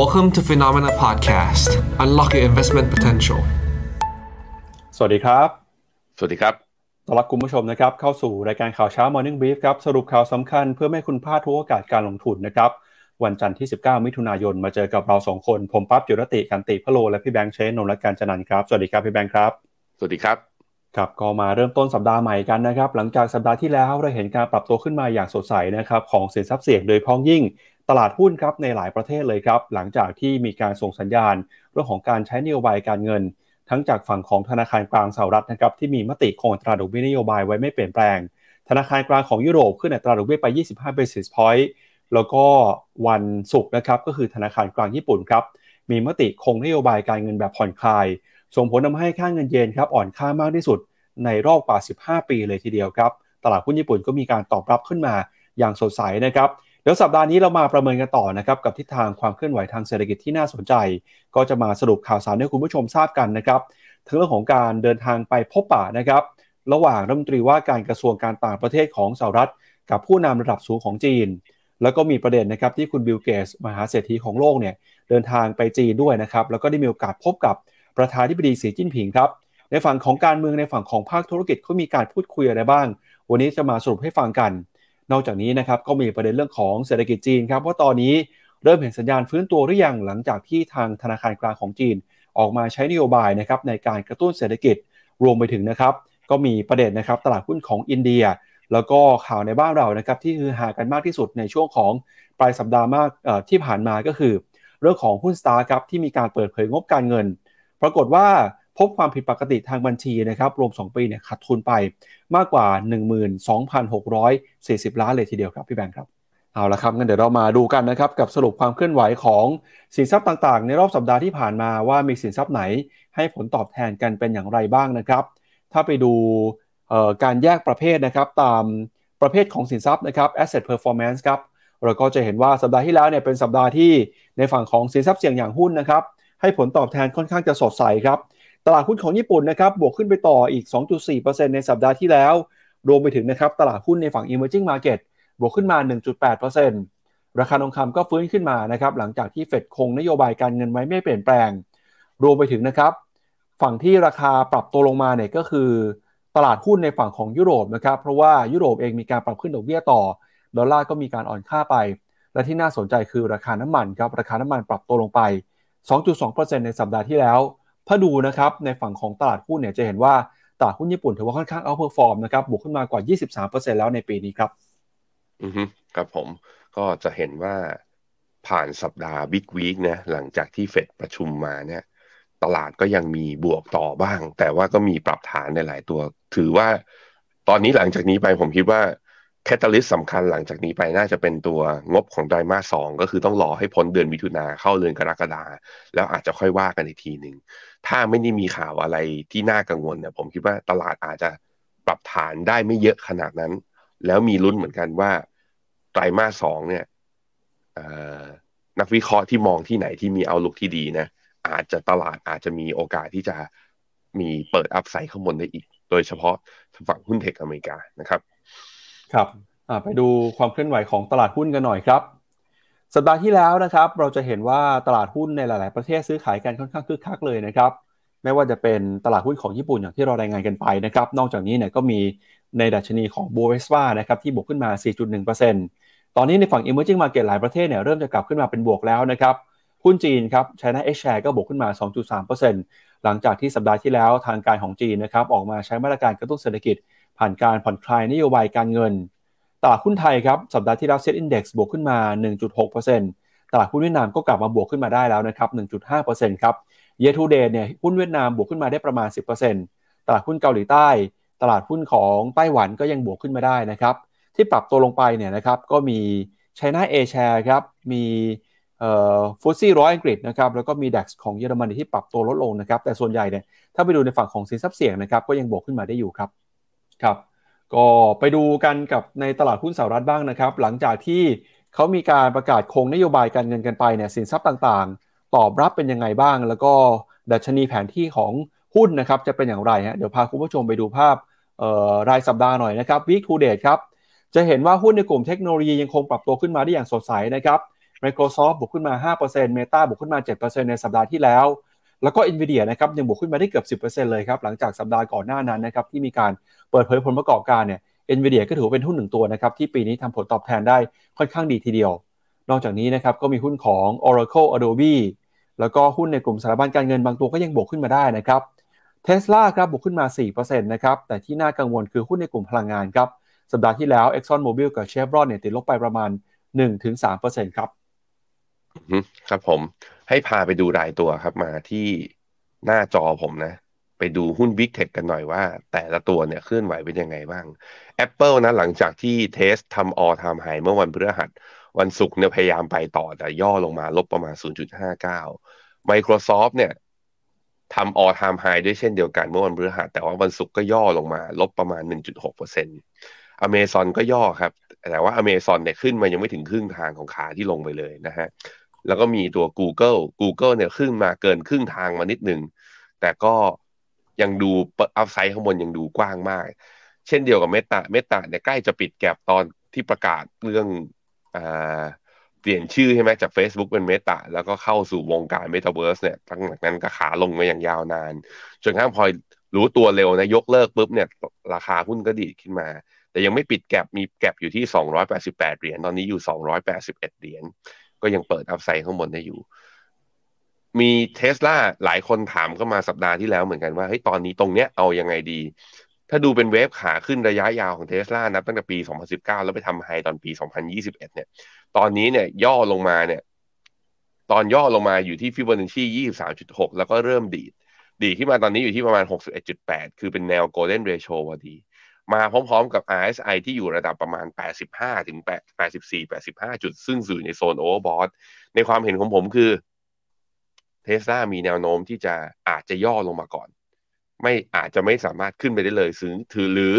Welcome to Phenomena Podcast Unlock your investment potential สวัสดีครับ สวัสดีครับต้อนรับคุณผู้ชมนะครับ เข้าสู่รายการข่าวเช้า Morning Brief ครับ สรุปข่าวสำคัญเพื่อไม่ให้คุณพลาดทุกโอกาสการลงทุนนะครับ วันจันทร์ที่ 19 มิถุนายนมาเจอกับเราสองคน ผมปั๊บจุรติกันติพะโล และพี่แบงค์เชนนนท์และการจันันครับ สวัสดีครับพี่แบงค์ครับ สวัสดีครับครับก็มาเริ่มต้นสัปดาห์ใหม่กันนะครับ หลังจากสัปดาห์ที่แล้วเราเห็นการปรับตัวขึ้นมาอย่างสดใสนะครับของสินทรัพย์เสี่ยงโดยพ้องยิ่ง ตลาดหุ้นครับในหลายประเทศเลยครับ หลังจากที่มีการส่งสัญญาณ เรื่องของการใช้นโยบายการเงิน ทั้งจากฝั่งของธนาคารกลางสหรัฐนะครับที่มีมติคงอัตราดอกเบี้ยนโยบายไว้ไม่เปลี่ยนแปลง ธนาคารกลางของยุโรปขึ้นอัตราดอกเบี้ยไป 25 basis point แล้วก็วันศุกร์นะครับก็คือธนาคารกลางญี่ปุ่นครับมีมติคงนโยบายการเงินแบบผ่อนคลาย ส่งผลทาให้ค่าเงินเยนครับอ่อนค่ามากที่สุด ในรอบกว่า 15 ปีเลยทีเดียวครับ ตลาดหุ้นญี่ปุ่นก็มีการตอบรับขึ้นมาอย่างสดใสนะครับ เดี๋ยวสัปดาห์นี้เรามาประเมินกันต่อนะครับกับทิศทางความเคลื่อนไหวทางเศรษฐกิจที่น่าสนใจ ก็จะมาสรุปข่าวสารให้คุณผู้ชมทราบกันนะครับทั้งเรื่องของการเดินทางไปพบปะนะครับ ระหว่างรัฐมนตรีว่าการกระทรวงการต่างประเทศของสหรัฐ กับผู้นำระดับสูงของจีน แล้วก็มีประเด็นนะครับที่คุณบิลเกสมหาเศรษฐีของโลกเนี่ยเดินทางไปจีนด้วยนะครับแล้วก็ได้มีโอกาสพบกับประธานธิบดีสีจิ้นผิงครับในฝั่งของการเมืองในฝั่งของภาคธุรกิจเขามีการพูดคุยอะไรบ้าง วันนี้จะมาสรุปให้ฟังกัน นอกจากนี้นะครับก็มีประเด็นเรื่องของเศรษฐกิจจีนครับว่าตอนนี้เริ่มเห็นสัญญาณฟื้นตัวหรือยังหลังจากที่ทางธนาคารกลางของจีน ออกมาใช้นโยบายนะครับในการกระตุ้นเศรษฐกิจรวมไปถึงนะครับก็มีประเด็นนะครับตลาดหุ้นของอินเดีย แล้วก็ข่าวในบ้านเรานะครับที่คือหากันมากที่สุดในช่วงของปลายสัปดาห์มากที่ผ่านมาก็คือ เรื่องของหุ้นสตาร์ครับที่มีการเปิดเผยงบการเงิน ปรากฏว่า พบความผิดปกติทางบัญชีนะครับรวม 2 ปีเนี่ยขาดทุนไปมากกว่า 12,640 ล้านเลยทีเดียวครับพี่แบงค์ครับเอาละครับงั้นเดี๋ยวเรามาดูกันนะครับกับสรุปความเคลื่อนไหวของสินทรัพย์ต่างๆ ในรอบสัปดาห์ที่ผ่านมาว่ามีสินทรัพย์ไหนให้ผลตอบแทนกันเป็นอย่างไรบ้างนะครับ ถ้าไปดูการแยกประเภทนะครับตามประเภทของสินทรัพย์นะครับ asset performance ครับเราก็จะเห็นว่าสัปดาห์ที่แล้วเนี่ยเป็นสัปดาห์ที่ในฝั่งของสินทรัพย์เสี่ยงอย่างหุ้นนะครับให้ผลตอบแทนค่อนข้างจะสดใสครับ ตลาดหุ้นของญี่ปุ่นนะครับบวกขึ้นไปต่ออีก 2.4%ในสัปดาห์ที่แล้ว รวมไปถึงนะครับตลาดหุ้นในฝั่ง emerging market บวกขึ้นมา 1.8%ราคาทองคำก็ฟื้นขึ้นมานะครับหลังจากที่เฟดคงนโยบายการเงินไว้ไม่เปลี่ยนแปลง รวมไปถึงนะครับฝั่งที่ราคาปรับตัวลงมาเนี่ยก็คือตลาดหุ้นในฝั่งของยุโรปนะครับเพราะว่ายุโรปเองมีการปรับขึ้นดอกเบี้ยต่อดอลลาร์ก็มีการอ่อนค่าไป และที่น่าสนใจคือราคาน้ำมันครับราคาน้ำมันปรับตัวลงไป 2.2%ในสัปดาห์ที่แล้ว ถ้าดูนะครับในฝั่งของตลาดหุ้นเนี่ยจะเห็นว่าตลาดหุ้นญี่ปุ่นถือว่าค่อนข้าง outperform นะครับบวกขึ้นมากว่า 23%แล้วในปีนี้ครับ อือฮึครับผมก็จะเห็นว่าผ่านสัปดาห์ big week นะหลังจากที่เฟดประชุมมาเนี่ยตลาดก็ยังมีบวกต่อบ้าง แต่ว่าก็มีปรับฐานในหลายตัว ถือว่าตอนนี้หลังจากนี้ไปผมคิดว่าแคตตาลิสสำคัญหลังจากนี้ไปน่าจะเป็นตัวงบของไตรมาสสองก็คือต้องรอให้พ้นเดือนมิถุนาเข้าเดือนกรกฎาแล้วอาจจะค่อยว่ากันอีกทีหนึ่ง ถ้าไม่ได้มีข่าวอะไรที่น่ากังวลเนี่ยผมคิดว่าตลาดอาจจะปรับฐานได้ไม่เยอะขนาดนั้น แล้วมีลุ้นเหมือนกันว่าไตรมาสสองเนี่ยนักวิเคราะห์ที่มองที่ไหนที่มีเอาลุกที่ดีนะอาจจะตลาดอาจจะมีโอกาสที่จะมีเปิดอัพไซด์ข้างบนได้อีก โดยเฉพาะฝั่งหุ้นเทคอเมริกานะครับ ครับไปดูความเคลื่อนไหวของตลาดหุ้นกันหน่อยครับ สัปดาห์ที่แล้วนะครับเราจะเห็นว่าตลาดหุ้นในหลาย ๆ ประเทศซื้อขายกันค่อนข้างคึกคักเลยนะครับไม่ว่าจะเป็นตลาดหุ้นของญี่ปุ่นอย่างที่เรารายงานกันไปนะครับนอกจากนี้เนี่ยก็มีในดัชนีของบูเวส p านะครับที่บวกขึ้นมา 4.1%ตอนนี้ในฝั่ง emerging market หลายประเทศเนี่ยเริ่มจะกลับขึ้นมาเป็นบวกแล้วนะครับหุ้นจีนครับ China H share ก็บวกขึ้นมา 2.3%หลังจากที่สัปดาห์ที่แล้วทางการของจีนนะครับออกมาใช้มาตรการกระตุ้นเศรษฐกิจ ผ่านการผ่อนคลายนโยบายการเงิน ตลาดหุ้นไทยครับสัปดาห์ที่แล้วเซ็ตอินดี x บวกขึ้นมา 1.6%ตลาดหุ้นเวียดนามก็กลับมาบวกขึ้นมาได้แล้วนะครับ 1.5%ครับเยทูเดย์เนี่ยหุ้นเวียดนามบวกขึ้นมาได้ประมาณ 10%ตลาดหุ้นเกาหลีใต้ ตลาดหุ้นของไต้หวันก็ยังบวกขึ้นมาได้นะครับที่ปรับตัวลงไปเนี่ยนะครับก็มี China A share ครับมีฟุตซี่ร้อยอังกฤษนะครับแล้วก็มีดัคของเยอรมนีที่ปรับตัวลดลงนะครับแต่ส่วนใหญ่เนี่ยถ้าไปดูในฝั่งของสินทรัพย์เสี่ยงนะครับก็ยังบวกขึ้นมาได้อยู่ครับครับ ก็ไปดูกันกับในตลาดหุ้นสหรัฐบ้างนะครับ หลังจากที่เขามีการประกาศคงนโยบายการเงินกันไปเนี่ยสินทรัพย์ต่างๆ ตอบรับเป็นยังไงบ้าง แล้วก็ดัชนีแผนที่ของหุ้นนะครับจะเป็นอย่างไรฮะเดี๋ยวพาคุณผู้ชมไปดูภาพรายสัปดาห์หน่อยนะครับ week to date ครับจะเห็นว่าหุ้นในกลุ่มเทคโนโลยียังคงปรับตัวขึ้นมาได้อย่างสดใสนะครับ Microsoft บวกขึ้นมา 5% Meta บวกขึ้นมา 7%ในสัปดาห์ที่แล้ว แล้วก็ Nvidia นะครับยังบวกขึ้นมาได้เกือบ 10%เลยครับหลังจากสัปดาห์ก่อนหน้านั้นนะครับที่มีการเปิดเผยผลประกอบการเนี่ย Nvidia ก็ถือว่าเป็นหุ้นหนึ่งตัวนะครับที่ปีนี้ทำผลตอบแทนได้ค่อนข้างดีทีเดียว นอกจากนี้นะครับก็มีหุ้นของ Oracle Adobe แล้วก็หุ้นในกลุ่มสถาบันการเงินบางตัวก็ยังบวกขึ้นมาได้นะครับเทสลาครับบวกขึ้นมา 4%นะครับแต่ที่น่ากังวลคือหุ้นในกลุ่มพลังงานครับสัปดาห์ที่แล้ว Exxon Mobil กับ Chevron เนี่ยติดลบไปประมาณ 1-3%ครับครับผม ให้พาไปดูรายตัวครับมาที่หน้าจอผมนะ ไปดูหุ้น Big Tech กันหน่อยว่า แต่ละตัวเนี่ยเคลื่อนไหวเป็นยังไงบ้าง Apple นะหลังจากที่เทสทำ all time high เมื่อวันพฤหัส วันศุกร์เนี่ยพยายามไปต่อแต่ย่อลงมาลบประมาณ 0.59 Microsoft เนี่ยทำ all time high ด้วยเช่นเดียวกันเมื่อวันพฤหัสแต่ว่าวันศุกร์ก็ย่อลงมา ลบประมาณ 1.6%อเมซอนก็ย่อครับ แต่ว่าอเมซอนเนี่ยขึ้นมายังไม่ถึงครึ่งทางของขาที่ลงไปเลยนะฮะ แล้วก็มีตัว Google Google เนี่ยขึ้นมาเกินครึ่งทางมานิดหนึ่งแต่ก็ยังดูอัพไซด์ข้างบนยังดูกว้างมาก เช่นเดียวกับเมตาเมตาเนี่ยใกล้จะปิดแก็บตอนที่ประกาศเรื่องอ่าเปลี่ยนชื่อใช่ไหมจาก Facebook เป็น Meta แล้วก็เข้าสู่วงการเมตาเวิร์สเนี่ยตั้งแต่นั้นก็ขาลงมาอย่างยาวนาน จนกระทั่งพอรู้ตัวเร็วนะยกเลิกปุ๊บเนี่ยราคาหุ้นก็ดีดขึ้นมา แต่ยังไม่ปิด gap มี gap อยู่ที่ 288 เหรียญตอนนี้อยู่ 281 เหรียญ ก็ยังเปิด upside ข้างบนได้อยู่ มีเทสลาหลายคนถามเข้ามาสัปดาห์ที่แล้วเหมือนกันว่าเฮ้ยตอนนี้ตรงเนี้ยเอายังไงดี ถ้าดูเป็น wave ขาขึ้นระยะยาวของเทสลานับตั้งแต่ปี 2019 แล้วไปทำไฮตอนปี 2021 เนี่ย ตอนนี้เนี่ยย่อลงมาเนี่ย ตอนย่อลงมาอยู่ที่ฟิบอนัชชี 23.6 แล้วก็เริ่มดีด ดีขึ้นมาตอนนี้อยู่ที่ประมาณ 61.8 คือเป็นแนว golden ratio พอดี มาพร้อมๆกับ RSI ที่อยู่ระดับประมาณ 85 ถึง 84 85 จุด ซึ่งอยู่ในโซนโอเวอร์บอทในความเห็นของผมคือเทสลามีแนวโน้มที่จะอาจจะย่อลงมาก่อน ไม่อาจจะไม่สามารถขึ้นไปได้เลยซึ่งถือหรือ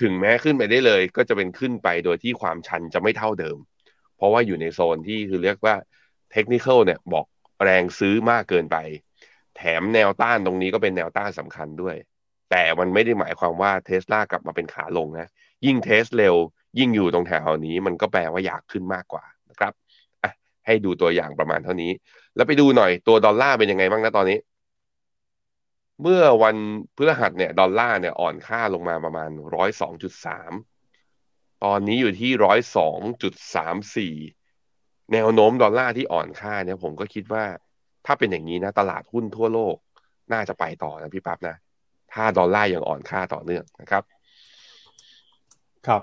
ถึงแม้ขึ้นไปได้เลย ก็จะเป็นขึ้นไปโดยที่ความชันจะไม่เท่าเดิม เพราะว่าอยู่ในโซนที่คือเรียกว่าเทคนิคเนี่ยบอกแรงซื้อมากเกินไป แถมแนวต้านตรงนี้ก็เป็นแนวต้านสำคัญด้วย แต่มันไม่ได้หมายความว่าเทสลากลับมาเป็นขาลงนะ ยิ่งเทสเร็ว ยิ่งอยู่ตรงแถวนี้ มันก็แปลว่าอยากขึ้นมากกว่านะครับอะให้ดูตัวอย่างประมาณเท่านี้ แล้วไปดูหน่อยตัวดอลลาร์เป็นยังไงบ้างนะตอนนี้ เมื่อวันพฤหัสเนี่ยดอลลาร์เนี่ยอ่อนค่าลงมาประมาณร้อยสองจุดสามตอนนี้อยู่ที่ร้อยสองจุดสามสี่แนวโน้มดอลลาร์ที่อ่อนค่าเนี่ยผมก็คิดว่า ถ้าเป็นอย่างนี้นะ ตลาดหุ้นทั่วโลกน่าจะไปต่อนะพี่ปั๊บนะ ถ้าดอลลาร์ยังอ่อนค่าต่อเนื่องนะครับครับ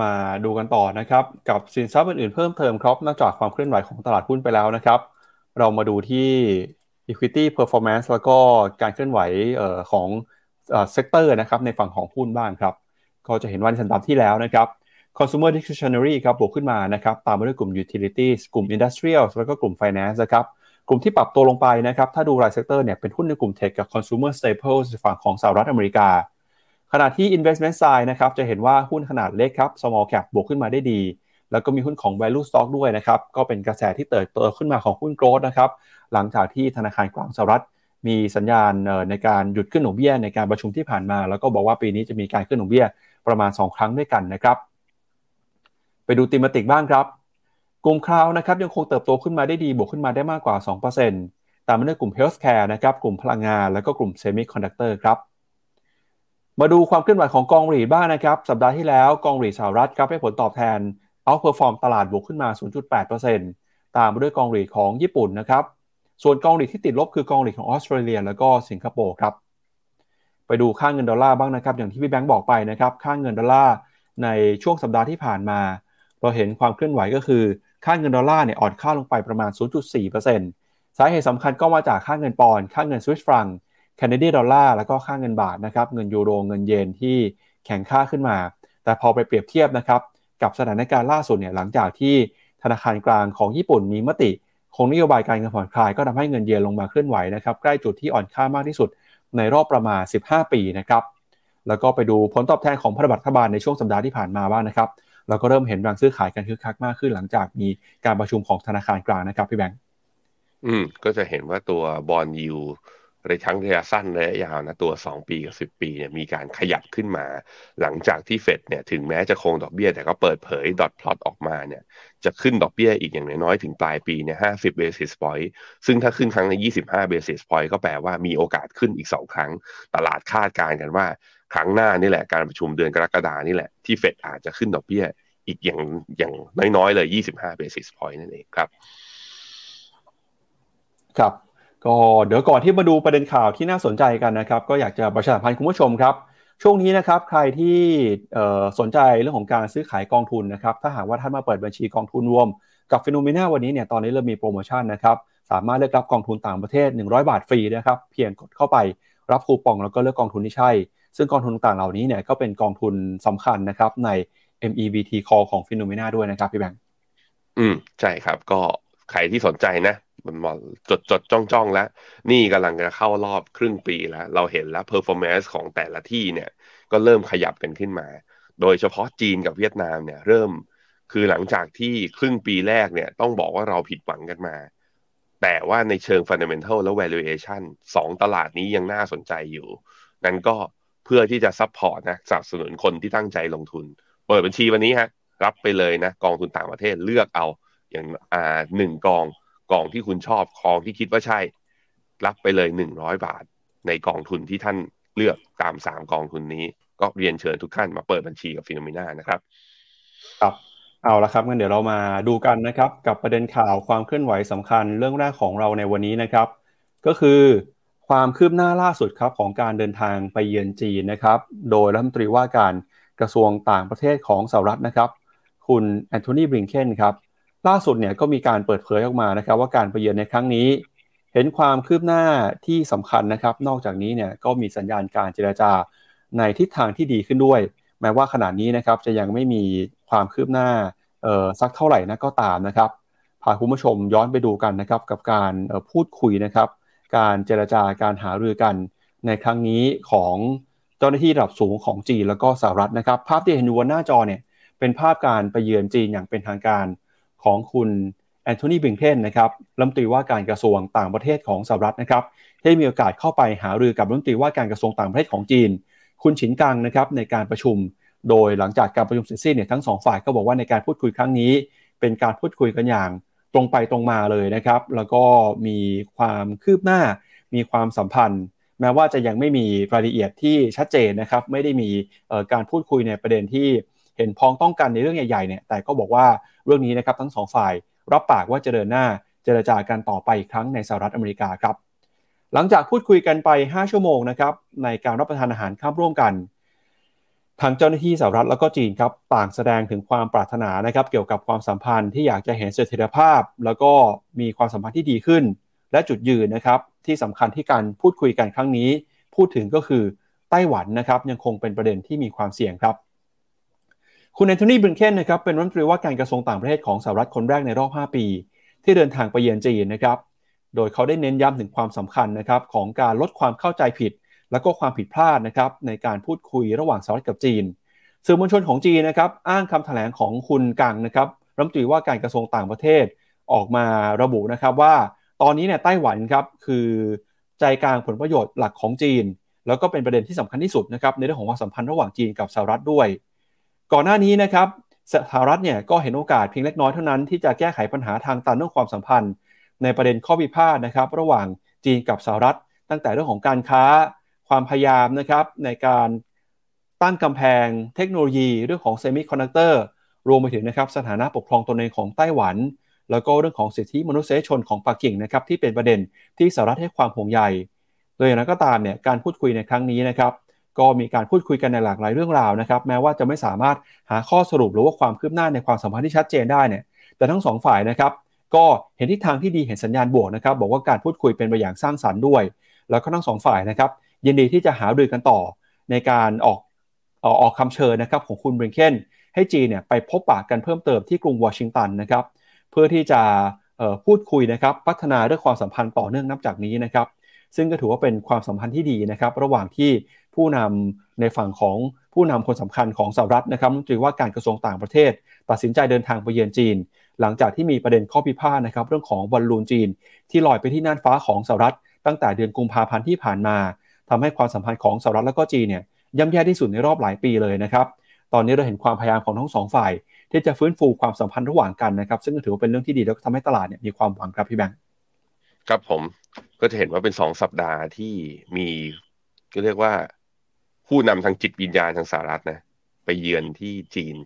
มาดูกันต่อนะครับ กับสินทรัพย์อื่นๆเพิ่มเติมครับ นอกจากความเคลื่อนไหวของตลาดหุ้นไปแล้วนะครับ เรามาดูที่ equity performance แล้วก็การเคลื่อนไหวออของ sector นะครับในฝั่งของหุ้นบ้างครับ ก็จะเห็นว่าสัปดาห์ที่แล้วนะครับ consumer discretionary ครับบวกขึ้นมานะครับ ตามมาด้วยกลุ่ม utilities กลุ่ม industrial แล้วก็กลุ่ม finance นะครับ กลุ่มที่ปรับตัวลงไปนะครับ ถ้าดูราย sector เนี่ยเป็นหุ้นในกลุ่ม tech กับ consumer staples ฝั่งของสหรัฐอเมริกา ขณะที่ investment side นะครับจะเห็นว่าหุ้นขนาดเล็กครับ small cap บวกขึ้นมาได้ดี แล้วก็มีหุ้นของ value stock ด้วยนะครับ ก็เป็นกระแสที่เติบโตขึ้นมาของหุ้น growth นะครับ หลังจากที่ธนาคารกลางสหรัฐ มีสัญญาณในการหยุดขึ้นดอกเบี้ยในการประชุมที่ผ่านมา แล้วก็บอกว่าปีนี้จะมีการขึ้นดอกเบี้ยประมาณ 2 ครั้งด้วยกันนะครับ ไปดู thematic บ้างครับ กลุ่ม cloud นะครับยังคงเติบโตขึ้นมาได้ดีบวกขึ้นมาได้มากกว่า 2%ตามมาด้วยกลุ่ม healthcare นะครับกลุ่มพลังงานแล้วก็กลุ่มเซมิคอนดักเตอร์ครับมาดูความเคลื่อนไหวของกอง REIT บ้างนะครับ สัปดาห์ที่แล้วกอง REIT สหรัฐครับให้ผลตอบแทน outperform ตลาดบวกขึ้นมา 0.8%ตามมาด้วยกอง REIT ของญี่ปุ่นนะครับ ส่วนกอง REIT ที่ติดลบคือกอง REIT ของออสเตรเลีย แล้วก็สิงคโปร์ครับ ไปดูค่าเงินดอลลาร์บ้างนะครับ อย่างที่พี่แบงค์บอกไปนะครับ ค่าเงินดอลลาร์ในช่วงสัปดาห์ที่ผ่านมา เราเห็นความเคลื่อนไหวก็คือ ค่าเงินดอลลาร์เนี่ยอ่อนค่าลงไปประมาณ 0.4%สาเหตุสำคัญก็มาจากค่าเงินปอนด์ค่าเงินสวิสฟรังก์แคนาเดียดอลลาร์แล้วก็ค่าเงินบาทนะครับเงินยูโรเงินเยนที่แข็งค่าขึ้นมา แต่พอไปเปรียบเทียบนะครับกับสถานการณ์ล่าสุดเนี่ยหลังจากที่ธนาคารกลางของญี่ปุ่นมีมติคงนโยบายการเงินผ่อนคลายก็ทำให้เงินเยนลงมาเคลื่อนไหวนะครับใกล้จุดที่อ่อนค่ามากที่สุดในรอบประมาณ 15 ปีนะครับแล้วก็ไปดูผลตอบแทนของพันธบัตรรัฐบาลในช่วงสัปดาห์ที่ผ่านมาบ้างนะครับ เราก็เริ่มเห็นแรงซื้อขายกันคึกคักมากขึ้นหลังจากมีการประชุมของธนาคารกลางนะครับพี่แบงค์อืมก็จะเห็นว่าตัวบอลยูในทั้งระยะสั้นระยะยาวนะตัว 2 ปีกับ 10 ปีเนี่ยมีการขยับขึ้นมา หลังจากที่เฟดเนี่ยถึงแม้จะคงดอกเบี้ยแต่ก็เปิดเผยดอทพลอตออกมาเนี่ยจะขึ้นดอกเบี้ยอีกอย่างน้อยๆถึงปลายปีเนี่ย50 basis point ซึ่งถ้าขึ้นครั้งใน25 basis point ก็แปลว่ามีโอกาสขึ้นอีก 2 ครั้ง ตลาดคาดการณ์กันว่า ครั้งหน้านี่แหละการประชุมเดือนกรกฎานี่แหละที่เฟดอาจจะขึ้นดอกเบี้ยอีกอย่างอย่างน้อยๆเลย 25 basis point นั่นเองครับ ครับก็เดี๋ยวก่อนที่มาดูประเด็นข่าวที่น่าสนใจกันนะครับ ก็อยากจะประชาสัมพันธ์คุณผู้ชมครับ ช่วงนี้นะครับใครที่สนใจเรื่องของการซื้อขายกองทุนนะครับ ถ้าหากว่าท่านมาเปิดบัญชีกองทุนรวม กับฟิโนเมนาวันนี้เนี่ยตอนนี้เรามีโปรโมชั่นนะครับ สามารถเลือกรับกองทุนต่างประเทศ 100 บาทฟรีนะครับ เพียงกดเข้าไปรับคูปองแล้วก็เลือกกองทุนที่ใช่ ซึ่งกองทุนต่างเหล่านี้เนี่ยก็เป็นกองทุนสำคัญนะครับใน MEVT Call ของฟิโนเมนาด้วยนะครับพี่แบงค์อืมใช่ครับก็ใครที่สนใจนะมันมอจดจดจ้องจ้องแล้ว นี่กำลังจะเข้ารอบครึ่งปีแล้ว เราเห็นแล้ว performance ของแต่ละที่เนี่ย ก็เริ่มขยับกันขึ้นมา โดยเฉพาะจีนกับเวียดนามเนี่ย เริ่มคือหลังจากที่ครึ่งปีแรกเนี่ย ต้องบอกว่าเราผิดหวังกันมา แต่ว่าในเชิง fundamental และ valuation สองตลาดนี้ยังน่าสนใจอยู่ นั้นก็ พื่อที่จะ support นะสนับสนุนคนที่ตั้งใจลงทุน เปิดบัญชีวันนี้ฮะรับไปเลยนะกองทุนต่างประเทศเลือกเอาอย่างอ่าหนึ่งกองกองที่คุณชอบกองที่คิดว่าใช่ รับไปเลยหนึ่งร้อยบาท ในกองทุนที่ท่านเลือกตามสามกองทุนนี้ ก็เรียนเชิญทุกท่านมาเปิดบัญชีกับฟิโนเมนานะครับครับเอาละครับงั้นเดี๋ยวเรามาดูกันนะครับ กับประเด็นข่าวความเคลื่อนไหวสำคัญเรื่องแรกของเราในวันนี้นะครับ ก็คือ ความคืบหน้าล่าสุดครับของการเดินทางไปเยือนจีนนะครับ โดยรัฐมนตรีว่าการกระทรวงต่างประเทศของสหรัฐนะครับ คุณแอนโทนีบริงเคนครับ ล่าสุดเนี่ยก็มีการเปิดเผยออกมานะครับ ว่าการไปเยือนในครั้งนี้ เห็นความคืบหน้าที่สำคัญนะครับ นอกจากนี้เนี่ยก็มีสัญญาณการเจราจาในทิศทางที่ดีขึ้นด้วย แม้ว่าขณะนี้นะครับจะยังไม่มีความคืบหน้าสักเท่าไหร่นะก็ตามนะครับพาคุณผู้ชมย้อนไปดูกันนะครับกับการพูดคุยนะครับ การเจรจาการหารือกันในครั้งนี้ของเจ้าหน้าที่ระดับสูงของจีนแล้วก็สหรัฐนะครับ ภาพที่เห็นอยู่บนหน้าจอเนี่ยเป็นภาพการไปเยือนจีนอย่างเป็นทางการของคุณแอนโทนีบิงเทนนะครับรัฐมนตรีว่าการกระทรวงต่างประเทศของสหรัฐนะครับได้มีโอกาสเข้าไปหารือกับรัฐมนตรีว่าการกระทรวงต่างประเทศของจีน คุณฉินกังนะครับในการประชุม โดยหลังจากการประชุมเสร็จสิ้นเนี่ยทั้งสองฝ่ายก็บอกว่าในการพูดคุยครั้งนี้ เป็นการพูดคุยกันอย่าง ตรงไปตรงมาเลยนะครับ แล้วก็มีความคืบหน้า มีความสัมพันธ์ แม้ว่าจะยังไม่มีรายละเอียดที่ชัดเจนนะครับ ไม่ได้มีการพูดคุยในประเด็นที่เห็นพ้องต้องกันในเรื่องใหญ่ๆเนี่ย แต่ก็บอกว่าเรื่องนี้นะครับทั้งสองฝ่ายรับปากว่าจะเดินหน้าเจรจากันต่อไปอีกครั้งในสหรัฐอเมริกาครับ หลังจากพูดคุยกันไป 5 ชั่วโมงนะครับในการรับประทานอาหารข้ามร่วมกัน ทางเจ้าหน้าที่สหรัฐแล้วก็จีนครับต่างแสดงถึงความปรารถนานะครับ เกี่ยวกับความสัมพันธ์ที่อยากจะเห็นเสถียรภาพ แล้วก็มีความสัมพันธ์ที่ดีขึ้น และจุดยืนนะครับที่สำคัญที่การพูดคุยกันครั้งนี้ พูดถึงก็คือไต้หวันนะครับยังคงเป็นประเด็นที่มีความเสี่ยงครับ คุณแอนโทนีบริงเคนนะครับเป็นรัฐมนตรีว่าการกระทรวงต่างประเทศของสหรัฐคนแรกในรอบ 5 ปี ที่เดินทางไปเยือนจีนนะครับ โดยเขาได้เน้นย้ำถึงความสำคัญนะครับของการลดความเข้าใจผิด และก็ความผิดพลาดนะครับในการพูดคุยระหว่างสหรัฐกับจีน สื่อมวลชนของจีนนะครับอ้างคำแถลงของคุณกังนะครับรัฐมนตรีว่าการกระทรวงต่างประเทศออกมาระบุนะครับว่า ตอนนี้เนี่ยไต้หวันครับคือใจกลางผลประโยชน์หลักของจีน แล้วก็เป็นประเด็นที่สำคัญที่สุดนะครับในเรื่องของความสัมพันธ์ระหว่างจีนกับสหรัฐด้วย ก่อนหน้านี้นะครับสหรัฐเนี่ยก็เห็นโอกาสเพียงเล็กน้อยเท่านั้นที่จะแก้ไขปัญหาทางตันเรื่องความสัมพันธ์ ในประเด็นข้อพิพาทนะครับระหว่างจีนกับสหรัฐ ตั้งแต่เรื่องของการค้า ความพยายามนะครับในการตั้งกำแพงเทคโนโลยีเรื่องของเซมิคอนดักเตอร์รวมไปถึงนะครับสถานะปกครองตนเองของไต้หวัน แล้วก็เรื่องของสิทธิมนุษยชนของปักกิ่งนะครับที่เป็นประเด็นที่สหรัฐให้ความห่วงใยโดยอย่างนั้นก็ตามเนี่ยการพูดคุยในครั้งนี้นะครับก็มีการพูดคุยกันในหลากหลายเรื่องราวนะครับแม้ว่าจะไม่สามารถหาข้อสรุปหรือว่าความคืบหน้าในความสัมพันธ์ที่ชัดเจนได้เนี่ยแต่ทั้งสองฝ่ายนะครับก็เห็นทิศทางที่ดีเห็นสัญญาณบวกนะครับบอกว่าการพูดคุยเป็นไปอย่างสร้างสรรค์ด้วย แล้วก็ทั้งสองฝ่ายนะครับ ยินดีที่จะหารือกันต่อในการออกออกคำเชิญนะครับของคุณบริงเคนให้จีนเนี่ยไปพบปะกันเพิ่มเติมที่กรุงวอชิงตันนะครับเพื่อที่จะพูดคุยนะครับพัฒนาเรื่องความสัมพันธ์ต่อเนื่องนับจากนี้นะครับซึ่งก็ถือว่าเป็นความสัมพันธ์ที่ดีนะครับระหว่างที่ผู้นำในฝั่งของผู้นำคนสำคัญของสหรัฐนะครับรัฐมนตรีว่าการกระทรวงต่างประเทศ ตัดสินใจเดินทางไปเยือนจีน หลังจากที่มีประเด็นข้อพิพาทนะครับเรื่องของบอลลูนจีน ที่ลอยไปที่น่านฟ้าของสหรัฐ ตั้งแต่เดือนกุมภาพันธ์ที่ผ่านมา ทำให้ความสัมพันธ์ของสหรัฐและก็จีนเนี่ยย่ำแย่ที่สุดในรอบหลายปีเลยนะครับ ตอนนี้เราเห็นความพยายามของทั้งสองฝ่าย ที่จะฟื้นฟูความสัมพันธ์ระหว่างกันนะครับ ซึ่งถือว่าเป็นเรื่องที่ดีแล้วก็ทำให้ตลาดเนี่ยมีความหวังครับพี่แบงค์ครับผมก็จะเห็นว่าเป็นสองสัปดาห์ที่มีก็เรียกว่าผู้นำทางจิตวิญญาณทางสหรัฐนะไปเยือนที่จีน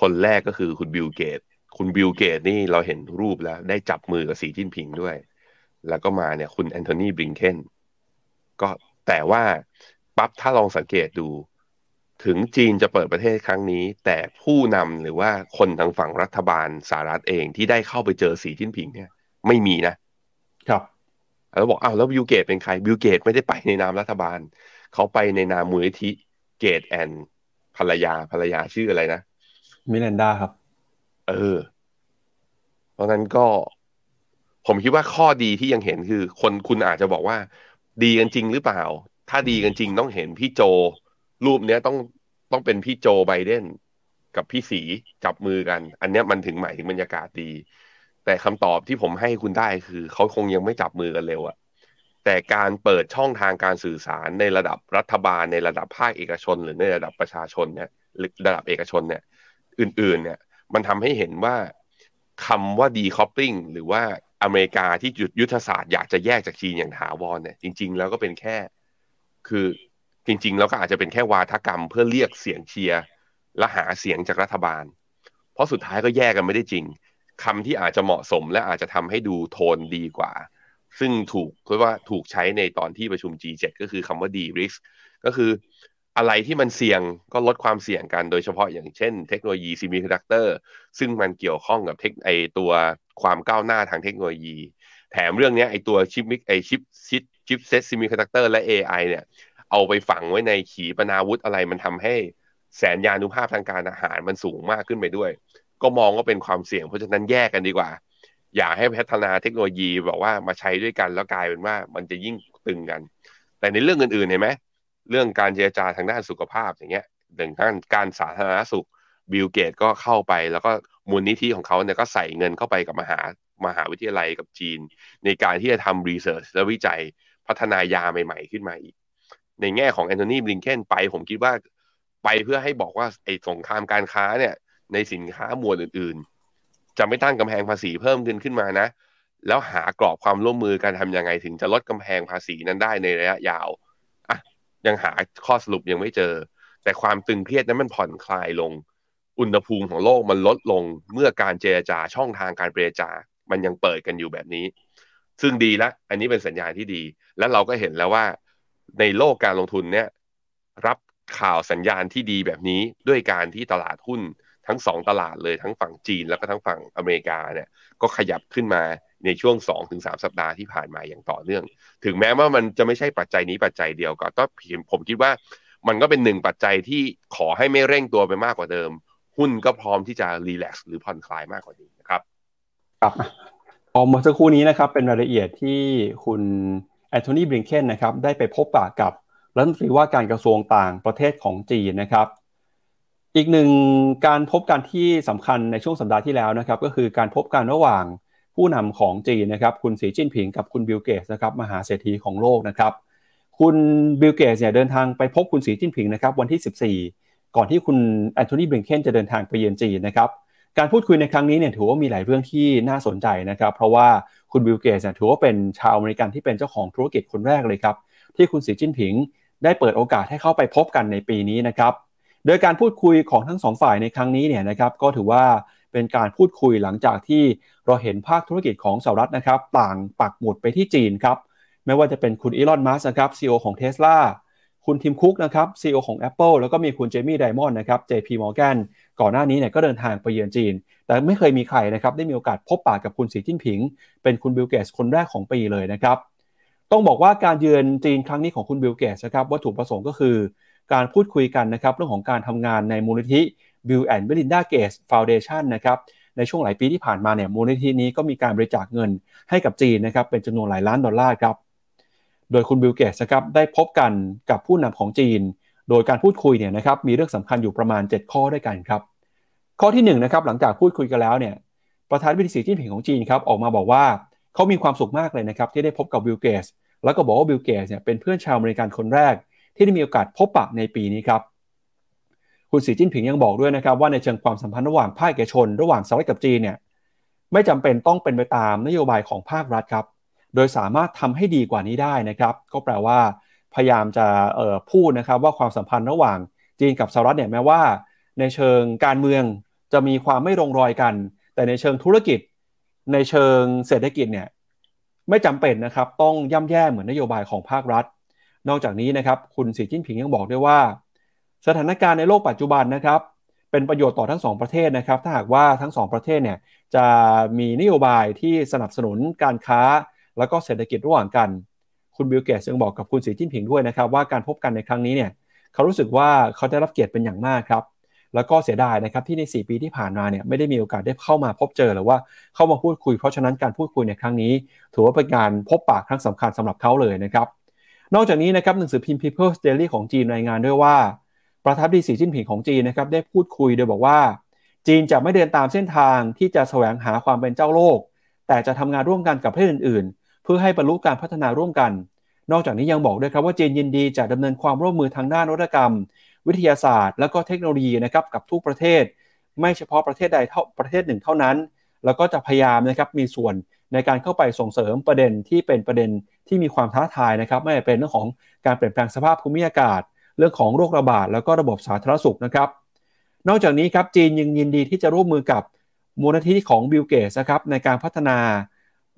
คนแรกก็คือคุณบิลเกตส์ คุณบิลเกตส์นี่เราเห็นรูปแล้ว ได้จับมือกับสีจิ้นผิงด้วย แล้วก็มาเนี่ยคุณแอนโทนีบลิงเคน ก็แต่ว่าปั๊บถ้าลองสังเกตดู ถึงจีนจะเปิดประเทศครั้งนี้ แต่ผู้นำหรือว่าคนทางฝั่งรัฐบาลสหรัฐเองที่ได้เข้าไปเจอสีจิ้นผิงเนี่ย ไม่มีนะ ครับแล้วบอกอ้าวแล้วบิลเกตส์เป็นใครบิลเกตส์ไม่ได้ไปในนามรัฐบาล เขาไปในนามมูลนิธิเกตส์ and ภรรยาภรรยาชื่ออะไรนะเมลินดาครับ เออ เพราะนั้นก็ ผมคิดว่าข้อดีที่ยังเห็นคือ คนคุณอาจจะบอกว่า ดีกันจริงหรือเปล่า ถ้าดีกันจริงต้องเห็นพี่โจ รูปเนี้ยต้องต้องเป็นพี่โจไบเดนกับพี่สีจับมือกัน อันเนี้ยมันถึงหมายถึงบรรยากาศดี แต่คำตอบที่ผมให้คุณได้คือ เขาคงยังไม่จับมือกันเร็วอะแต่การเปิดช่องทางการสื่อสารในระดับรัฐบาลในระดับภาคเอกชน หรือในระดับประชาชนเนี่ยระดับเอกชนเนี่ย อื่น ๆ เนี่ย มันทำให้เห็นว่าคำว่าดีคอปปิ้งหรือว่า อเมริกาที่หยุดยุทธศาสตร์อยากจะแยกจากจีนอย่างถาวรเนี่ยจริง ๆ แล้วก็เป็นแค่ คือจริง ๆ แล้วก็อาจจะเป็นแค่วาทกรรม เพื่อเรียกเสียงเชียร์และหาเสียงจากรัฐบาล เพราะสุดท้ายก็แยกกันไม่ได้จริงคำที่อาจจะเหมาะสมและอาจจะทำให้ดูโทนดีกว่า ซึ่งถูกเรียกว่าถูกใช้ในตอนที่ประชุม G7 ก็คือคำว่า de-risk ก็คืออะไรที่มันเสี่ยงก็ลดความเสี่ยงกันโดยเฉพาะอย่างเช่น เทคโนโลยีเซมิคอนดักเตอร์ซึ่งมันเกี่ยวข้องกับ tech ไอตัว ความก้าวหน้าทางเทคโนโลยี แถมเรื่องนี้ไอตัวชิปมิกไอชิปชิป chipset เซมิคอนดักเตอร์และ AI เนี่ย เอาไปฝังไว้ในขีปนาวุธอะไรมันทำให้แสนยานุภาพทางการอาหารมันสูงมากขึ้นไปด้วย ก็มองว่าเป็นความเสี่ยงเพราะฉะนั้นแยกกันดีกว่า อยากให้พัฒนาเทคโนโลยีบอกว่ามาใช้ด้วยกันแล้วกลายเป็นว่ามันจะยิ่งตึงกัน แต่ในเรื่องอื่นๆเห็นไหมเรื่องการเจรจาทางด้านสุขภาพอย่างเงี้ยเรื่งด้านการสาธารณสุขบิลเกตก็เข้าไปแล้วก็ มูลนิธิของเขาเนี่ยก็ใส่เงินเข้าไปกับมหามหาวิทยาลัยกับจีน ในการที่จะทำรีเสิร์ชและวิจัยพัฒนายาใหม่ ๆ ขึ้นมาอีก ในแง่ของแอนโทนีบลิงเคนไป ผมคิดว่าไปเพื่อให้บอกว่าไอ้สงครามการค้าเนี่ย ในสินค้าหมวดอื่น ๆ จะไม่ตั้งกำแพงภาษีเพิ่มขึ้นขึ้นมานะ แล้วหากรอบความร่วมมือการทำยังไงถึงจะลดกำแพงภาษีนั้นได้ในระยะยาวอะยังหาข้อสรุปยังไม่เจอ แต่ความตึงเครียดนั้นมันผ่อนคลายลง อุณหภูมิของโลกมันลดลงเมื่อการเจรจาช่องทางการเจรจา มันยังเปิดกันอยู่แบบนี้ ซึ่งดีล้วอันนี้เป็นสัญญาณที่ดี และเราก็เห็นแล้วว่าในโลกการลงทุนเนี่ยรับข่าวสัญญาณที่ดีแบบนี้ด้วยการที่ตลาดหุ้นทั้งสองตลาดเลยทั้งฝั่งจีนแล้วก็ทั้งฝั่งอเมริกาเนี่ยก็ขยับขึ้นมาในช่วง 2-3สสัปดาห์ที่ผ่านมาอย่างต่อเนื่อง ถึงแม้ว่ามันจะไม่ใช่ปัจจัยนี้ปัจจัยเดียวก็ก็ผมคิดว่ามันก็เป็นหนึ่งปัจจัยที่ขอให้ไม่เร่งตัวไปมากกว่าเดิม หุ้นก็พร้อมที่จะ relax หรือผ่อนคลายมากกว่านี้นะครับครับพอเมื่อสักครู่นี้นะครับเป็นรายละเอียดที่คุณแอนโทนีบลิงเคนนะครับได้ไปพบปะกับรัฐมนตรีว่าการกระทรวงต่างประเทศของจีนนะครับ อีกหนึ่งการพบกันที่สำคัญในช่วงสัปดาห์ที่แล้วนะครับก็คือการพบกันระหว่างผู้นำของจีนนะครับคุณสีจิ้นผิงกับคุณบิลเกตส์นะครับมหาเศรษฐีของโลกนะครับ คุณบิลเกตส์เนี่ยเดินทางไปพบคุณสีจิ้นผิงนะครับวันที่ 14 ก่อนที่คุณแอนโทนี บลิงเคนจะเดินทางไปเยือนจีนนะครับการพูดคุยในครั้งนี้เนี่ยถือว่ามีหลายเรื่องที่น่าสนใจนะครับ เพราะว่าคุณบิลเกตส์ถือว่าเป็นชาวอเมริกันที่เป็นเจ้าของธุรกิจคนแรกเลยครับ ที่คุณสีจิ้นผิงได้เปิดโอกาสให้เข้าไปพบกันในปีนี้นะครับ โดยการพูดคุยของทั้งสองฝ่ายในครั้งนี้เนี่ยนะครับก็ถือว่าเป็นการพูดคุยหลังจากที่เราเห็นภาคธุรกิจของสหรัฐนะครับ ต่างปักหมุดไปที่จีนครับไม่ว่าจะเป็นคุณอีลอนมัสนะครับซีอของเท s l a คุณทิมคุกนะครับซีอของ Apple แล้วก็มีคุณเจมี่ไดมอนด์นะครับ JP Morgan ก่อนหน้านี้เนี่ยก็เดินทางไปเยือนจีน แต่ไม่เคยมีใครนะครับได้มีโอกาสพบปะกับคุณสีจิ้นผิง เป็นคุณบิลเกตส์คนแรกของปีเลยนะครับต้องบอกว่าการเยือนจีนครั้งนี้ของคุณบิลเกตส์นะครับวัตถุประสงค์ก็คือ การพูดคุยกันนะครับเรื่องของการทำงานในมูลนิธิ Bill and Melinda Gates Foundation นะครับในช่วงหลายปีที่ผ่านมาเนี่ยมูลนิธินี้ก็มีการบริจาคเงินให้กับจีนนะครับเป็นจำนวนหลายล้านดอลลาร์ครับ โดยคุณบิลเกตส์ครับได้พบกันกับผู้นำของจีน โดยการพูดคุยเนี่ยนะครับมีเรื่องสำคัญอยู่ประมาณ 7 ข้อด้วยกันครับ ข้อที่1 นะครับหลังจากพูดคุยกันแล้วเนี่ยประธานาธิบดีสีจิ้นผิงของจีนครับออกมาบอกว่าเขามีความสุขมากเลยนะครับที่ได้พบกับบิลเกตส์แล้วก็บอกว่าบิลเกตส์เนี่ยเป็นเพื่อนชาวอเมริกันคนแรก ที่ได้มีโอกาสพบปะในปีนี้ครับคุณสีจิ้นผิงยังบอกด้วยนะครับว่าในเชิงความสัมพันธ์ระหว่างภาคเอกชน ระหว่างสหรัฐกับจีนเนี่ยไม่จำเป็นต้องเป็นไปตามนโยบายของภาครัฐครับ โดยสามารถทำให้ดีกว่านี้ได้นะครับ ก็แปลว่า พยายามจะพูดนะครับว่าความสัมพันธ์ระหว่างจีนกับสหรัฐเนี่ยแม้ว่า ในเชิงการเมืองจะมีความไม่ลงรอยกัน แต่ในเชิงธุรกิจ ในเชิงเศรษฐกิจเนี่ยไม่จำเป็นนะครับต้องย่ำแย่เหมือนนโยบายของภาครัฐ นอกจากนี้นะครับคุณสีจิ้นผิงยังบอกด้วยว่า สถานการณ์ในโลกปัจจุบันนะครับเป็นประโยชน์ต่อทั้งสองประเทศนะครับ ถ้าหากว่าทั้งสองประเทศเนี่ยจะมีนโยบายที่สนับสนุนการค้า แล้วก็เศรษฐกิจระหว่างกัน คุณบิลเกตยังบอกกับคุณสีจิ้นผิงด้วยนะครับ ว่าการพบกันในครั้งนี้เนี่ยเขารู้สึกว่าเขาได้รับเกียรติเป็นอย่างมากครับ แล้วก็เสียดายนะครับที่ใน 4 ปีที่ผ่านมาเนี่ยไม่ได้มีโอกาสได้เข้ามาพบเจอหรือว่าเข้ามาพูดคุย เพราะฉะนั้นการพูดคุยในครั้งนี้ ถือว่าเป็นการพบปะครั้งสำคัญสำหรับเขาเลยนะครับนอกจากนี้นะครับหนังสือพิมพ์ People's Daily ของจีนรายงานด้วยว่า ประธานดีสีจิ้นผิงของจีนนะครับได้พูดคุยโดยบอกว่า จีนจะไม่เดินตามเส้นทางที่จะแสวงหาความเป็นเจ้าโลก แต่จะทำงานร่วมกันกับประเทศอื่น เพื่อให้บรรลุการพัฒนาร่วมกัน นอกจากนี้ยังบอกด้วยครับว่าจีนยินดีจะดำเนินความร่วมมือทางด้านนวัตกรรม วิทยาศาสตร์ และก็เทคโนโลยีนะครับกับทุกประเทศ ไม่เฉพาะประเทศใดเท่าประเทศหนึ่งเท่านั้น แล้วก็จะพยายามนะครับมีส่วนในการเข้าไปส่งเสริมประเด็นที่เป็นประเด็นที่มีความท้าทายนะครับไม่ว่าเป็นเรื่องของการเปลี่ยนแปลงสภาพภูมิอากาศ เรื่องของโรคระบาดแล้วก็ระบบสาธารณสุขนะครับนอกจากนี้ครับจีนยังยินดีที่จะร่วมมือกับมูลนิธิของบิลเกตส์นะครับในการพัฒนา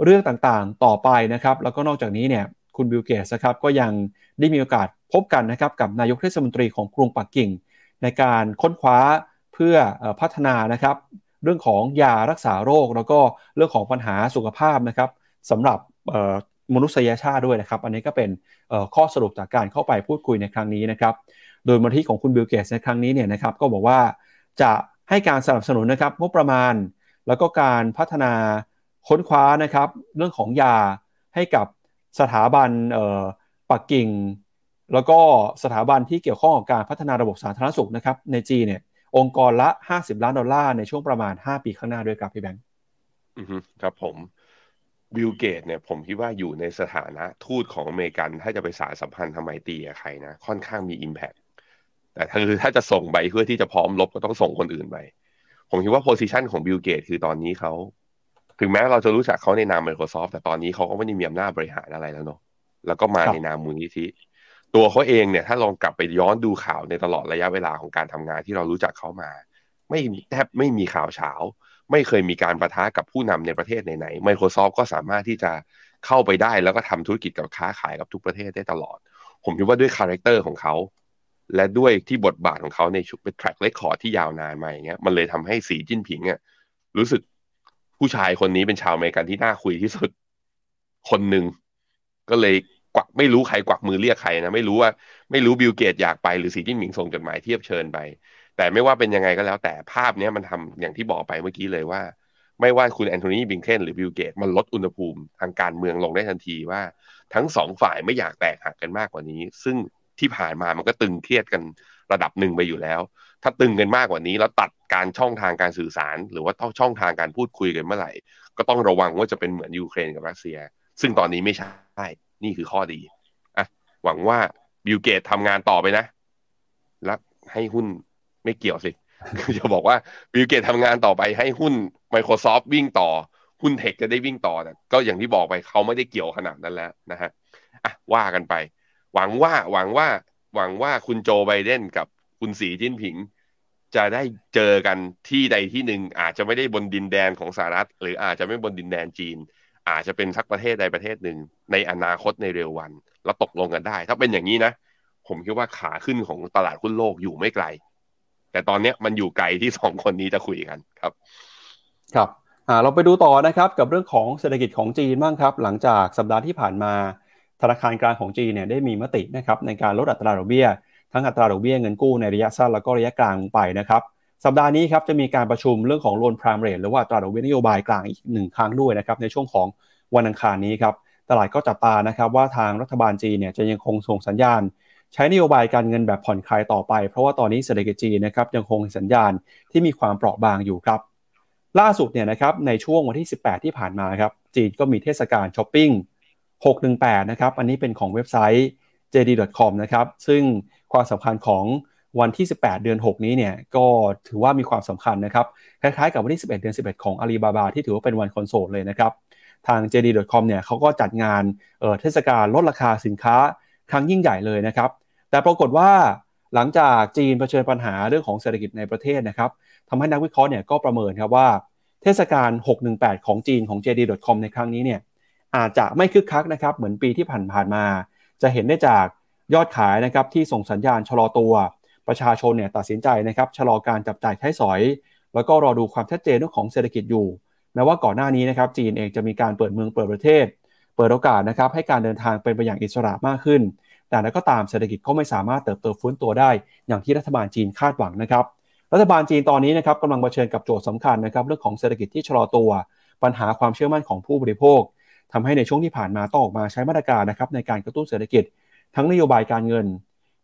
เรื่องต่างๆ ต่อไปนะครับ แล้วก็นอกจากนี้เนี่ยคุณบิลเกตส์ครับก็ยังได้มีโอกาสพบกันนะครับกับนายกเทศมนตรีของกรุงปักกิ่ง ในการค้นคว้าเพื่อพัฒนานะครับ เรื่องของยารักษาโรค แล้วก็เรื่องของปัญหาสุขภาพนะครับสำหรับมนุษยชาติด้วยนะครับ อันนี้ก็เป็นข้อสรุปจากการเข้าไปพูดคุยในครั้งนี้นะครับ โดยมูลนิธิของคุณบิลเกตส์ในครั้งนี้เนี่ยนะครับก็บอกว่าจะให้การสนับสนุนนะครับงบประมาณ แล้วก็การพัฒนา ค้นคว้านะครับเรื่องของยาให้กับสถาบันปักกิ่ง แล้วก็สถาบันที่เกี่ยวข้องกับการพัฒนาระบบสาธารณสุขนะครับในจีนเนี่ยองค์กรละ 50 ล้านดอลลาร์ในช่วงประมาณ 5 ปีข้างหน้าด้วยครับพี่แบงค์ครับผมบิลเกตส์เนี่ยผมคิดว่าอยู่ในสถานะทูตของอเมริกัน ถ้าจะไปสานสัมพันธ์ทำไมตรีกับใครนะ ค่อนข้างมี Impact แต่ถ้าคือถ้าจะส่งไปเพื่อที่จะพร้อมรบก็ต้องส่งคนอื่นไป ผมคิดว่า position ของบิลเกตส์คือตอนนี้เขา ถึงแม้เราจะรู้จักเขาในนาม Microsoft แต่ตอนนี้เขาก็ไม่ได้มีอำนาจบริหารอะไรแล้วเนาะแล้วก็มาในนามมูลนิธิตัวเขาเองเนี่ยถ้าลองกลับไปย้อนดูข่าวในตลอดระยะเวลาของการทำงานที่เรารู้จักเขามา ไม่แทบไม่มีข่าวฉาวไม่เคยมีการปะทะกับผู้นำในประเทศไหนๆ Microsoft ก็สามารถที่จะเข้าไปได้แล้วก็ทำธุรกิจกับค้าขายกับทุกประเทศได้ตลอด ผมคิดว่าด้วย character ของเขา และด้วยที่บทบาทของเขาในชุดเป็น track record ที่ยาวนานมาอย่างเงี้ยมันเลยทำให้สีจิ้นผิงอะรู้สึก ผู้ชายคนนี้เป็นชาวอเมริกันที่น่าคุยที่สุด คนหนึ่งก็เลยกวักไม่รู้ใครกวักมือเรียกใครนะไม่รู้ว่าไม่รู้บิลเกตส์อยากไปหรือสีจิ้นผิงส่งจดหมายเทียบเชิญไป แต่ไม่ว่าเป็นยังไงก็แล้ว แต่ภาพนี้มันทำอย่างที่บอกไปเมื่อกี้เลยว่า ไม่ว่าคุณแอนโทนี บลิงเคนหรือบิลเกตส์มันลดอุณหภูมิทางการเมืองลงได้ทันทีว่า ทั้งสองฝ่ายไม่อยากแตกหักกันมากกว่านี้ ซึ่งที่ผ่านมามันก็ตึงเครียดกันระดับหนึ่งไปอยู่แล้ว ถ้าตึงกันมากกว่านี้ แล้วตัดการช่องทางการสื่อสาร หรือว่าช่องทางการพูดคุยกันเมื่อไหร่ ก็ต้องระวังว่าจะเป็นเหมือนยูเครนกับรัสเซีย ซึ่งตอนนี้ไม่ใช่ นี่คือข้อดีอะหวังว่าบิลเกตส์ทำงานต่อไปนะ แล้วให้หุ้นไม่เกี่ยวสิจะบอกว่าบิลเกตส์ทำงานต่อไปให้หุ้น Microsoft วิ่งต่อ หุ้น tech จะได้วิ่งต่อแต่ก็อย่างที่บอกไปเขาไม่ได้เกี่ยวขนาดนั้นแล้วนะฮะอะว่ากันไป หวังว่าหวังว่าหวังว่าคุณโจไบเดนกับ คุณสีจิ้นผิง จะได้เจอกันที่ใดที่หนึ่งอาจจะไม่ได้บนดินแดนของสหรัฐ หรืออาจจะไม่บนดินแดนจีน อาจจะเป็นสักประเทศใดประเทศหนึ่ง ในอนาคตในเร็ววัน แล้วตกลงกันได้ ถ้าเป็นอย่างนี้นะ ผมคิดว่าขาขึ้นของตลาดหุ้นโลกอยู่ไม่ไกล แต่ตอนนี้มันอยู่ไกลที่สองคนนี้จะคุยกันครับ ครับเราไปดูต่อนะครับกับเรื่องของเศรษฐกิจของจีนบ้างครับ หลังจากสัปดาห์ที่ผ่านมาธนาคารกลางของจีนเนี่ยได้มีมตินะครับในการลดอัตราดอกเบี้ย ทั้งอัตราดอกเบี้ยเงินกู้ในระยะสั้นแล้วก็ระยะกลางไปนะครับสัปดาห์นี้ครับจะมีการประชุมเรื่องของโลนพรามเรทหรือว่าตราดอกเบี้ยนโยบายกลางอีกหนึ่งครั้งด้วยนะครับในช่วงของวันอังคารนี้ครับตลาดก็จับตานะครับว่าทางรัฐบาลจีนเนี่ยจะยังคงส่งสัญญาณ ใช้นโยบายการเงินแบบผ่อนคลายต่อไป เพราะว่าตอนนี้เศรษฐกิจจีนนะครับยังคงสัญญาณที่มีความเปราะบางอยู่ครับล่าสุดเนี่ยนะครับในช่วงวันที่ 18 ที่ผ่านมาครับจีนก็มีเทศกาลช้อปปิ้ง618นะครับอันนี้เป็นของเว็บไซต์ jd.com นะครับซึ่ง ความสำคัญของวันที่ 18 เดือน 6 นี้เนี่ยก็ถือว่ามีความสำคัญนะครับคล้ายๆกับวันที่ 11 เดือน 11 ของ Alibaba ที่ถือว่าเป็นวันคอนโซลเลยนะครับทาง JD.com เนี่ยเขาก็จัดงานเทศกาลลดราคาสินค้าครั้งยิ่งใหญ่เลยนะครับแต่ปรากฏว่าหลังจากจีนเผชิญปัญหาเรื่องของเศรษฐกิจในประเทศนะครับทำให้นักวิเคราะห์เนี่ยก็ประเมินครับว่าเทศกาล 618 ของจีนของ JD.com ในครั้งนี้เนี่ยอาจจะไม่คึกคักนะครับเหมือนปีที่ผ่านๆมา จะเห็นได้จาก ยอดขายนะครับที่ส่งสัญญาณชะลอตัวประชาชนเนี่ยตัดสินใจนะครับชะลอการจับจ่ายใช้สอย แล้วก็รอดูความชัดเจนเรื่องของเศรษฐกิจอยู่แม้ว่าก่อนหน้านี้นะครับจีนเองจะมีการเปิดเมืองเปิดประเทศ เปิดโอกาสนะครับให้การเดินทางเป็นไปอย่างอิสระมากขึ้น แต่แล้วก็ตามเศรษฐกิจก็ไม่สามารถเติบโตฟื้นตัวได้ อย่างที่รัฐบาลจีนคาดหวังนะครับรัฐบาลจีนตอนนี้นะครับกำลังเผชิญกับโจทย์สำคัญนะครับเรื่องของเศรษฐกิจที่ชะลอตัว ปัญหาความเชื่อมั่นของผู้บริโภคทำให้ในช่วงที่ผ่านมาต้องออกมาใช้มาตรการนะครับในการกระตุ้นเศรษฐกิจ ทั้งนโยบายการเงิน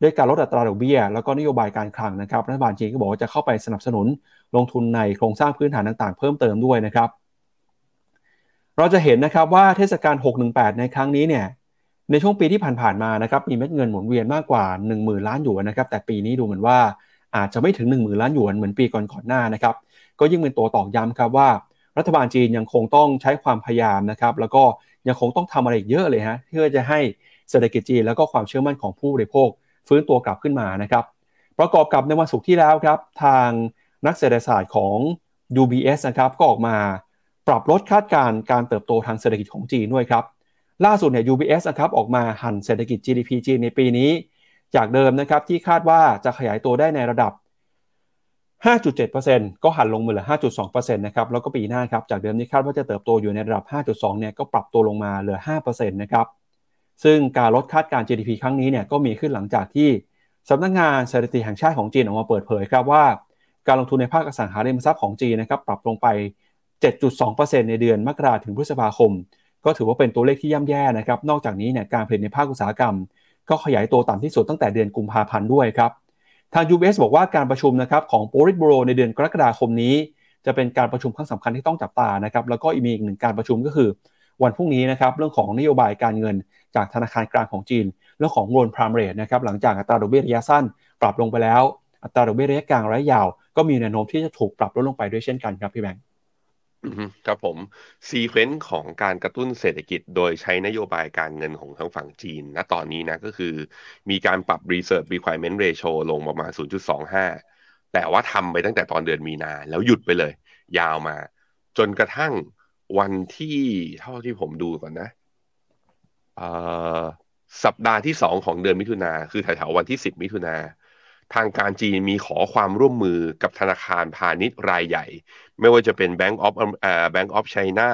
ด้วยการลดอัตราดอกเบี้ย แล้วก็นโยบายการคลังนะครับรัฐบาลจีนก็บอกว่าจะเข้าไปสนับสนุนลงทุนในโครงสร้างพื้นฐานต่างๆ เพิ่มเติมด้วยนะครับ เราจะเห็นนะครับว่าเทศกาล 618 ในครั้งนี้เนี่ยในช่วงปีที่ผ่านๆมานะครับมีเม็ดเงินหมุนเวียนมากกว่า 1 0,000 ล้านหยวนนะครับแต่ปีนี้ดูเหมือนว่าอาจจะไม่ถึง 1 0,000 ล้านหยวนเหมือนปีก่อนๆหน้านะครับก็ยิ่งเป็นตัวตอกย้ำครับว่า รัฐบาลจีนยังคงต้องใช้ความพยายามนะครับแล้วก็ยังคงต้องทำอะไรเยอะเลยฮะเพื่อจะให้ เศรษฐกิจจีนแล้วก็ความเชื่อมั่นของผู้บริโภค ฟื้นตัวกลับขึ้นมานะครับประกอบกับในวันศุกร์ที่แล้วครับทางนักเศรษฐศาสตร์ของ UBS นะครับก็ออกมาปรับลดคาดการณ์การเติบโตทางเศรษฐกิจของจีนด้วยครับล่าสุดเนี่ย UBS นะครับออกมาหั่นเศรษฐกิจ GDP จีนในปีนี้ จากเดิมนะครับที่คาดว่าจะขยายตัวได้ในระดับ 5.7%ก็หันลงมาเหลือ 5.2%นะครับแล้วก็ปีหน้าครับจากเดิมที่คาดว่าจะเติบโตอยู่ในระดับ 5.2 เนี่ยก็ปรับตัวลงมาเหลือ 5%นะครับ ซึ่งการลดคาดการ GDP ครั้งนี้เนี่ยก็มีขึ้นหลังจากที่สำนักงงานสถิติแห่งชาติของจีนออกมาเปิดเผยครับว่า การลงทุนในภาคอสังหาริมทรัพย์ของจีนนะครับปรับลงไป 7.2%ในเดือนมกราถึงพฤษภาคม ก็ถือว่าเป็นตัวเลขที่ย่ำแย่นะครับ นอกจากนี้เนี่ยการผลิตในภาคอุตสาหกรรม ก็ขยายตัวต่ำที่สุดตั้งแต่เดือนกุมภาพันธ์ด้วยครับ ทาง UBS บอกว่าการประชุมนะครับของ p o l i t b u r o ในเดือนกรกฎาคมนี้ จะเป็นการประชุมครั้งสำคัญที่ต้องจับตานะครับ แล้วก็มีอีกหนึ่งการประชุมก็คือ วันพรุ่งนี้นะครับเรื่องของนโยบายการเงิน จากธนาคารกลางของจีนเรื่องของโลนพรามเรทนะครับหลังจากอัตราดอกเบี้ยระยะสั้น ปรับลงไปแล้ว อัตราดอกเบี้ยระยะกลางระยะยาว ก็มีแนวโน้มที่จะถูกปรับลดลงไปด้วยเช่นกันครับพี่แบงค์ครับผมซีเควนต์ของการกระตุ้นเศรษฐกิจโดยใช้นโยบายการเงินของทางฝั่งจีนณตอนนี้นะก็คือมีการปรับ Reserve Requirement Ratio ลงประมาณ 0.25 แต่ว่าทำไปตั้งแต่ตอนเดือนมีนา แล้วหยุดไปเลย ยาวมา จนกระทั่งวันที่เท่าที่ผมดูก่อนนะ สัปดาห์ที่สองของเดือนมิถุนาคือแถวๆวันที่10มิถุนาทางการจีนมีขอความร่วมมือกับธนาคารพาณิชย์รายใหญ่ ไม่ว่าจะเป็น Bank of อ่อ Bank of China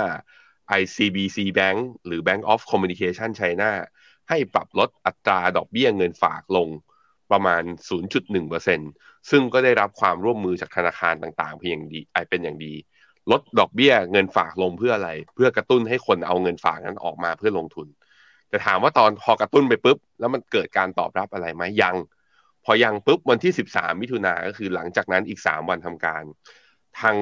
ICBC Bank หรือ Bank of Communication China ให้ปรับลดอัตราดอกเบี้ยเงินฝากลงประมาณ 0.1%ซึ่งก็ได้รับความร่วมมือจากธนาคารต่างๆ เพียงดีเป็นอย่างดี ลดดอกเบี้ยเงินฝากลงเพื่ออะไร เพื่อกระตุ้นให้คนเอาเงินฝากนั้นออกมาเพื่อลงทุน แต่ถามว่าตอนพอกระตุ้นไปปุ๊บ แล้วมันเกิดการตอบรับอะไรไหมยัง พอยังปุ๊บวันที่ 13 มิถุนาก็คือหลังจากนั้นอีก 3 วันทำการ ทาง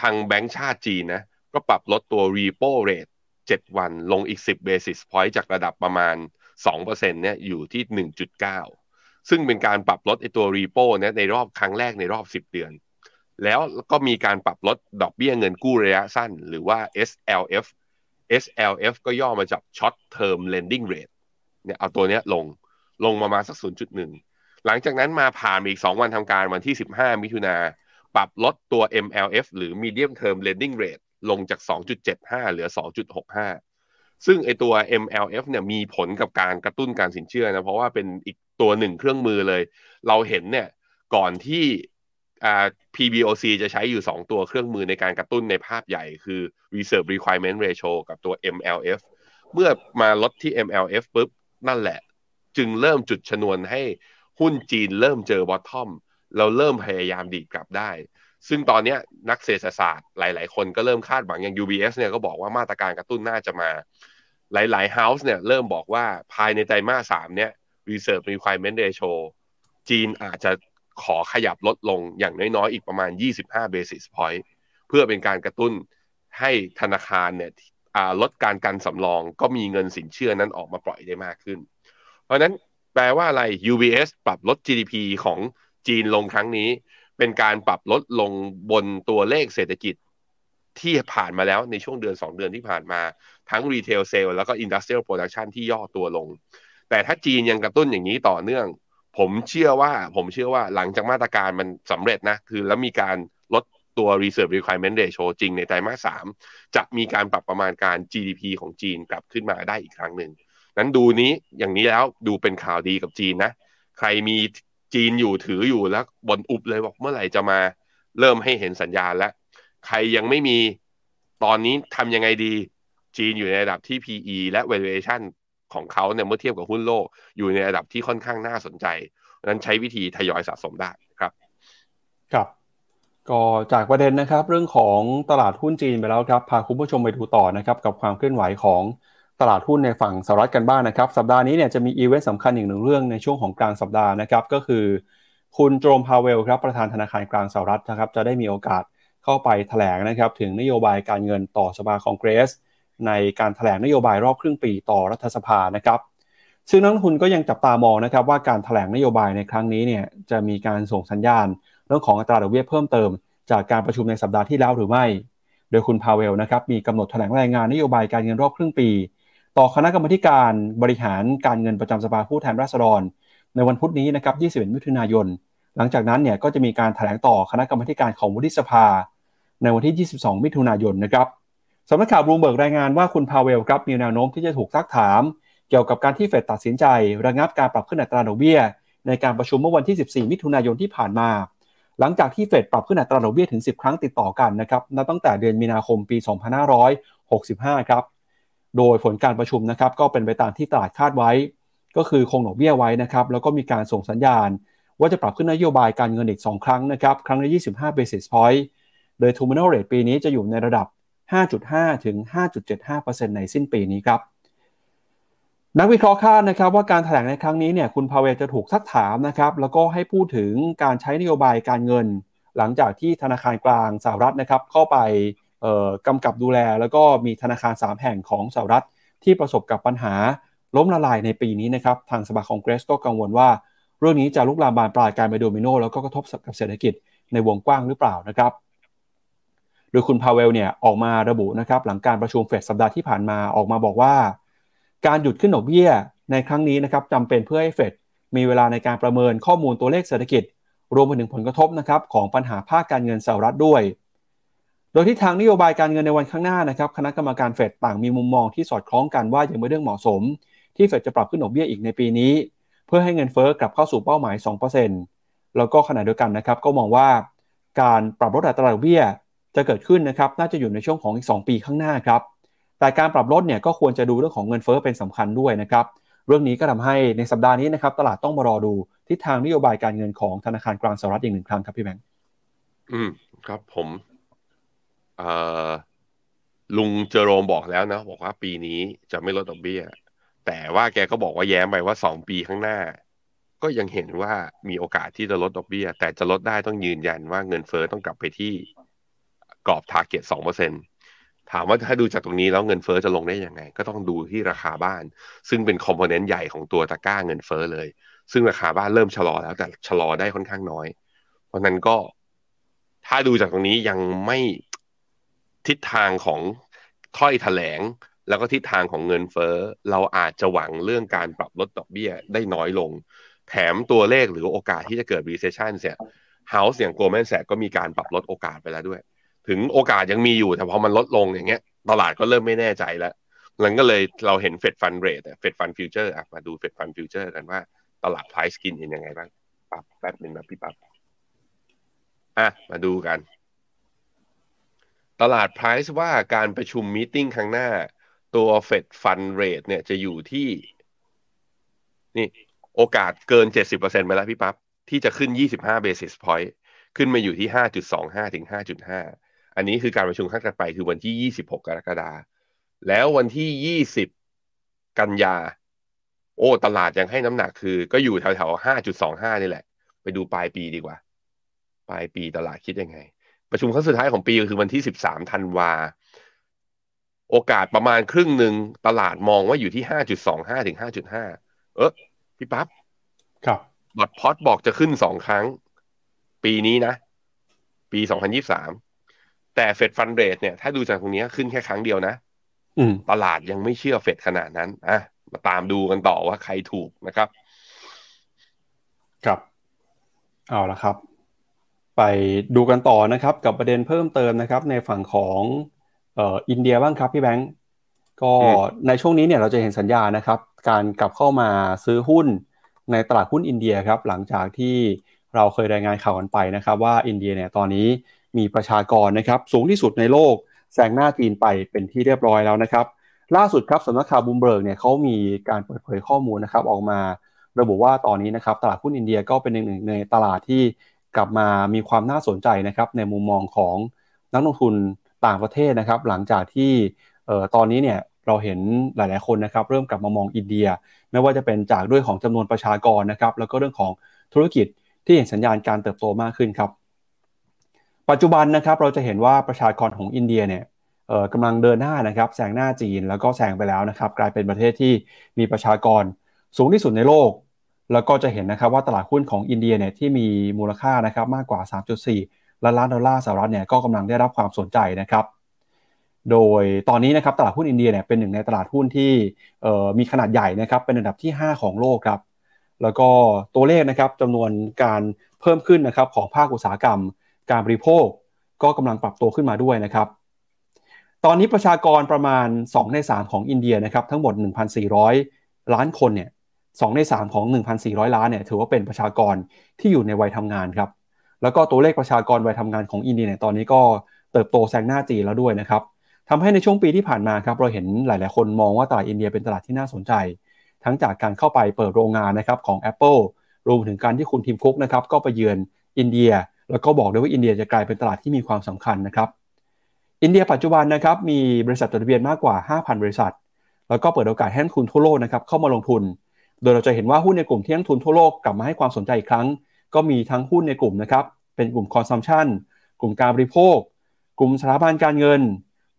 ทางแบงก์ชาติจีนนะก็ปรับลดตัว repo rate 7 วันลงอีก 10 basis point จากระดับประมาณ 2%เนี่ยอยู่ที่ 1.9 ซึ่งเป็นการปรับลดไอตัว repo เนี่ยในรอบครั้งแรกในรอบ 10 เดือน แล้วก็มีการปรับลดดอกเบี้ยเงินกู้ระยะสั้น หรือว่า SLF SLF ก็ย่อมาจาก short term lending rate เนี่ยเอาตัวเนี้ยลงลงมามาสัก 0.1 หลังจากนั้นมาผ่านอีก 2 วันทำการวันที่ 15 มิถุนาปรับลดตัว MLF หรือ Medium Term Lending Rate ลงจาก 2.75 เหลือ 2.65 ซึ่งไอตัว MLF เนี่ยมีผลกับการกระตุ้นการสินเชื่อนะ เพราะว่าเป็นอีกตัวหนึ่งเครื่องมือเลย เราเห็นเนี่ยก่อนที่ PBOC จะใช้อยู่ 2 ตัวเครื่องมือในการกระตุ้นในภาพใหญ่คือ Reserve Requirement Ratio กับตัว MLF เมื่อมาลดที่ MLF ปุ๊บ นั่นแหละ จึงเริ่มจุดชนวนให้หุ้นจีนเริ่มเจอบอททอมเราเริ่มพยายามดีดกลับได้ ซึ่งตอนนี้นักเศรษฐศาสตร์หลาย ๆ คนก็เริ่มคาดหวังอย่าง UBS เนี่ยก็บอกว่ามาตรการกระตุ้นน่าจะมา หลาย ๆ House เนี่ยเริ่มบอกว่าภายในไตรมาสสามเนี่ย Reserve Requirement Ratio จีนอาจจะ ขอขยับลดลงอย่างน้อยๆ อีกประมาณ 25 basis point เพื่อเป็นการกระตุ้นให้ธนาคารเนี่ยลดการกันสำรองก็มีเงินสินเชื่อนั้นออกมาปล่อยได้มากขึ้น เพราะนั้นแปลว่าอะไร UBS ปรับลด GDP ของจีนลงครั้งนี้ เป็นการปรับลดลงบนตัวเลขเศรษฐกิจที่ผ่านมาแล้วในช่วงเดือน 2 เดือนที่ผ่านมา ทั้ง retail sales แล้วก็ industrial production ที่ย่อตัวลง แต่ถ้าจีนยังกระตุ้นอย่างนี้ต่อเนื่อง ผมเชื่อว่าผมเชื่อว่าหลังจากมาตรการมันสำเร็จนะ คือแล้วมีการลดตัว reserve requirement ratio จริงในไตรมาสสามจะมีการปรับประมาณการ GDP ของจีนกลับขึ้นมาได้อีกครั้งหนึ่งนั้นดูนี้อย่างนี้แล้วดูเป็นข่าวดีกับจีนนะ ใครมีจีนอยู่ถืออยู่แล้วบนอุบเลยบอกเมื่อไหร่จะมาเริ่มให้เห็นสัญญาณแล้ว ใครยังไม่มีตอนนี้ทำยังไงดี จีนอยู่ในระดับที่ PE และ valuation ของเขาเนี่ยเมื่อเทียบกับหุ้นโลก อยู่ในระดับที่ค่อนข้างน่าสนใจนั้นใช้วิธีทยอยสะสมได้ครับ ครับก็จากประเด็นนะครับเรื่องของตลาดหุ้นจีนไปแล้วครับพาคุณผู้ชมไปดูต่อนะครับกับความเคลื่อนไหวของตลาดหุ้นในฝั่งสหรัฐกันบ้างนนะครับ สัปดาห์นี้เนี่ยจะมีอีเวนต์สำคัญอีกหนึ่งเรื่องในช่วงของกลางสัปดาห์นะครับ ก็คือ คุณโจมพาเวลครับประธานธนาคารกลางสหรัฐนะครับ จะได้มีโอกาสเข้าไปถแถลงนะครับ ถึงนโยบายการเงินต่อสภาคองเกรส ในการถแถลงนโยบายรอบครึ่งปีต่อรัฐสภานะครับ ซึ่งนักลงทุนก็ยังจับตามองนะครับว่าการถแถลงนโยบายในครั้งนี้เนี่ยจะมีการส่งสัญญาณ เรื่องของอัตราดอกเบี้ยเพิ่มเติม จากการประชุมในสัปดาห์ที่แล้วหรือไม่ โดยคุณพาเวลนะครับมีกำหนดแถลงรายงานนโยบายการเงินรอบครึ่งปี ต่อคณะกรรมการบริหารการเงินประจำสภาผู้แทนราษฎร ในวันพุธนี้นะครับ 21 มิถุนายน หลังจากนั้นเนี่ยก็จะมีการแถลงต่อคณะกรรมการของวุฒิสภา ในวันที่ 22 มิถุนายนนะครับ สำนักข่าวบลูมเบิร์กรายงานว่าคุณพาเวลครับมีแนวโน้มที่จะถูกซักถาม เกี่ยวกับการที่เฟดตัดสินใจ ระงับการปรับขึ้นอัตราดอกเบี้ย ในการประชุมเมื่อวันที่ 14 มิถุนายนที่ผ่านมา หลังจากที่เฟดปรับขึ้นอัตราดอกเบี้ยถึง 10 ครั้งติดต่อกันนะครับนับตั้งแต่เดือนมีนาคมปี 2565 ครับ โดยผลการประชุมนะครับก็เป็นไปตามที่ตลาดคาดไว้ ก็คือคงดอกเบี้ยไว้นะครับแล้วก็มีการส่งสัญญาณ ว่าจะปรับขึ้นนโยบายการเงินอีก 2 ครั้งนะครับครั้งละ 25 basis point โดย terminal rate ปีนี้จะอยู่ในระดับ 5.5 ถึง 5.75%ในสิ้นปีนี้ครับ นักวิเคราะห์คาดนะครับว่าการถแถลงในครั้งนี้เนี่ยคุณพาเวลจะถูกซักถามนะครับแล้วก็ให้พูดถึงการใช้นโยบายการเงิน หลังจากที่ธนาคารกลางสหรัฐนะครับเข้าไปกำกับดูแล แล้วก็มีธนาคาร 3 แห่งของสหรัฐที่ประสบกับปัญหาล้มละลายในปีนี้นะครับทางสภาคองเกรสก็กังวลว่า เรื่องนี้จะลุกลามบานปลายการไปโดมิโนแล้วก็กระทบกับเศรษฐกิจในวงกว้างหรือเปล่านะครับ โดยคุณพาเวลเนี่ยออกมาระบุนะครับหลังการประชุมเฟดสัปดาห์ที่ผ่านมาออกมาบอกว่า การหยุดขึ้นดอกเบี้ยในครั้งนี้นะครับจำเป็นเพื่อให้เฟดมีเวลาในการประเมินข้อมูลตัวเลขเศรษฐกิจ รวมไปถึงผลกระทบนะครับของปัญหาภาคการเงินสหรัฐด้วย โดยที่ทางนโยบายการเงินในวันข้างหน้านะครับคณะกรรมการเฟดต่างมีมุมมองที่สอดคล้องกันว่ายังไม่เรื่องเหมาะสม ที่เฟดจะปรับขึ้นดอกเบี้ยอีกในปีนี้ เพื่อให้เงินเฟ้อกลับเข้าสู่เป้าหมาย 2%แล้วก็ขณะเดียวกันนะครับก็มองว่าการปรับลดอัตราดอกเบี้ย จะเกิดขึ้นนะครับน่าจะอยู่ในช่วงของอีก 2 ปีข้างหน้าครับแต่การปรับลดเนี่ยก็ควรจะดูเรื่องของเงินเฟ้อเป็นสำคัญด้วยนะครับเรื่องนี้ก็ทำให้ในสัปดาห์นี้นะครับตลาดต้องมารอดูทิศทางนโยบายการเงินของธนาคารกลางสหรัฐอีกหนึ่งครั้งครับพี่แบงค์อืมครับผมลุงเจอโรมบอกแล้วนะบอกว่าปีนี้จะไม่ลดดอกเบี้ย แต่ว่าแกก็บอกว่าแย้มไปว่าสองปีข้างหน้า ก็ยังเห็นว่ามีโอกาสที่จะลดดอกเบี้ย แต่จะลดได้ต้องยืนยันว่าเงินเฟอ้อต้องกลับไปที่ กรอบ target สองเปอร์เซ็นต์ถามว่าถ้าดูจากตรงนี้แล้วเงินเฟ้อจะลงได้ยังไง ก็ต้องดูที่ราคาบ้าน ซึ่งเป็น component ใหญ่ของตัวตะกร้าเงินเฟ้อเลย ซึ่งราคาบ้านเริ่มชะลอแล้วแต่ชะลอได้ค่อนข้างน้อย เพราะนั้นก็ถ้าดูจากตรงนี้ยังไม่ทิศทางของถ้อยแถลง แล้วก็ทิศทางของเงินเฟ้อเราอาจจะหวังเรื่องการปรับลดดอกเบี้ยได้น้อยลง แถมตัวเลขหรือโอกาสที่จะเกิด recession เนี่ยhouse อย่างโกลแมนแสกก็มีการปรับลดโอกาสไปแล้วด้วย ถึงโอกาสยังมีอยู่แต่พอมันลดลงอย่างเงี้ย ตลาดก็เริ่มไม่แน่ใจแล้วมันก็เลยเราเห็น Fed fund rate Fed fund future มาดู Fed fund future กันว่าตลาด price in เป็นยังไงบ้างปั๊บแป๊บหนึ่งนะพี่ปั๊บอะมาดูกัน ตลาด price ว่าการประชุม meeting ครั้งหน้า ตัว Fed fund rate เนี่ยจะอยู่ที่ นี่โอกาสเกินเจ็ดสิบเปอร์เซ็นไปแล้วพี่ปั๊บที่จะขึ้นยี่สิบห้าเบสิสพอยต์ขึ้นมาอยู่ที่ห้าจุดสองห้าถึงห้าจุดห้า อันนี้คือการประชุมครั้งต่อไปคือวันที่ 26 กรกฎาแล้ววันที่ 20 กันยา โอ้ ตลาดยังให้น้ำหนักคือ ก็อยู่แถวๆ 5.25 นี่แหละ ไปดูปลายปีดีกว่า ปลายปีตลาดคิดยังไง ประชุมครั้งสุดท้ายของปีคือวันที่ 13 ธันวา โอกาสประมาณครึ่งหนึ่งตลาดมองว่าอยู่ที่ห้าจุดสองห้าถึงห้าจุดห้าเออพี่ปั๊บครับบอดพอตบอกจะขึ้นสองครั้ง ปีนี้นะ ปีสองพันยี่สาม แต่เฟดฟันเรทเนี่ยถ้าดูจากตรงนี้ขึ้นแค่ครั้งเดียวนะอืมตลาดยังไม่เชื่อเฟดขนาดนั้นอะมาตามดูกันต่อว่าใครถูกนะครับ ครับ เอาละครับ ไปดูกันต่อนะครับ กับประเด็นเพิ่มเติมนะครับ ในฝั่งของเอ่ออินเดียบ้างครับพี่แบงก์ก็อืมในช่วงนี้เนี่ยเราจะเห็นสัญญาณนะครับ การกลับเข้ามาซื้อหุ้นในตลาดหุ้นอินเดียครับ หลังจากที่เราเคยรายงานข่าวกันไปนะครับ ว่าอินเดียเนี่ยตอนนี้ มีประชากรนะครับสูงที่สุดในโลกแซงหน้าจีนไปเป็นที่เรียบร้อยแล้วนะครับล่าสุดครับสำนักข่าวบลูมเบิร์กเนี่ยเขามีการเปิดเผยข้อมูลนะครับออกมา ระบุว่าตอนนี้นะครับตลาดหุ้นอินเดียก็เป็นหนึ่งในตลาดที่กลับมามีความน่าสนใจนะครับในมุมมองของนักลงทุนต่างประเทศนะครับ หลังจากที่ตอนนี้เนี่ยเราเห็นหลาย ๆคนนะครับเริ่มกลับมามองอินเดีย ไม่ว่าจะเป็นจากด้วยของจำนวนประชากรนะครับแล้วก็เรื่องของธุรกิจที่เห็นสัญญาณการเติบโตมากขึ้นครับ ปัจจุบันนะครับเราจะเห็นว่าประชากรของอินเดียเนี่ยกำลังเดินหน้านะครับแซงหน้าจีนแล้วก็แซงไปแล้วนะครับกลายเป็นประเทศที่มีประชากรสูงที่สุดในโลก แล้วก็จะเห็นนะครับว่าตลาดหุ้นของอินเดียเนี่ยที่มีมูลค่านะครับมากกว่า 3.4 ล้านล้านดอลลาร์สหรัฐเนี่ยก็กำลังได้รับความสนใจนะครับ โดยตอนนี้นะครับตลาดหุ้นอินเดียเนี่ยเป็นหนึ่งในตลาดหุ้นที่มีขนาดใหญ่นะครับเป็นอันดับที่ 5 ของโลกครับแล้วก็ตัวเลขนะครับจำนวนการเพิ่มขึ้นนะครับของภาคอุตสาหกรรม การบริโภคก็กำลังปรับตัวขึ้นมาด้วยนะครับ ตอนนี้ประชากรประมาณ 2 ใน 3 ของอินเดียนะครับทั้งหมด 1,400 ล้านคนเนี่ย2ใน 3 ของ 1,400 ล้านเนี่ยถือว่าเป็นประชากรที่อยู่ในวัยทำงานครับแล้วก็ตัวเลขประชากรวัยทำงานของอินเดียเนี่ยตอนนี้ก็เติบโตแซงหน้าจีนแล้วด้วยนะครับทำให้ในช่วงปีที่ผ่านมาครับเราเห็นหลาย ๆ คนมองว่าตลาดอินเดียเป็นตลาดที่น่าสนใจ ทั้งจากการเข้าไปเปิดโรงงานนะครับของ Apple รวมถึงการที่คุณทีมคุกนะครับก็ไปเยือนอินเดีย แล้วก็บอกด้วยว่าอินเดียจะกลายเป็นตลาดที่มีความสำคัญนะครับ อินเดียปัจจุบันนะครับมีบริษัทจดทะเบียนมากกว่า 5,000 บริษัท แล้วก็เปิดโอกาสให้นักลงทุนทั่วโลกนะครับเข้ามาลงทุน โดยเราจะเห็นว่าหุ้นในกลุ่มที่นักลงทุนทั่วโลกกลับมาให้ความสนใจอีกครั้ง ก็มีทั้งหุ้นในกลุ่มนะครับเป็นกลุ่ม consumption กลุ่มการบริโภค กลุ่มสถาบันการเงิน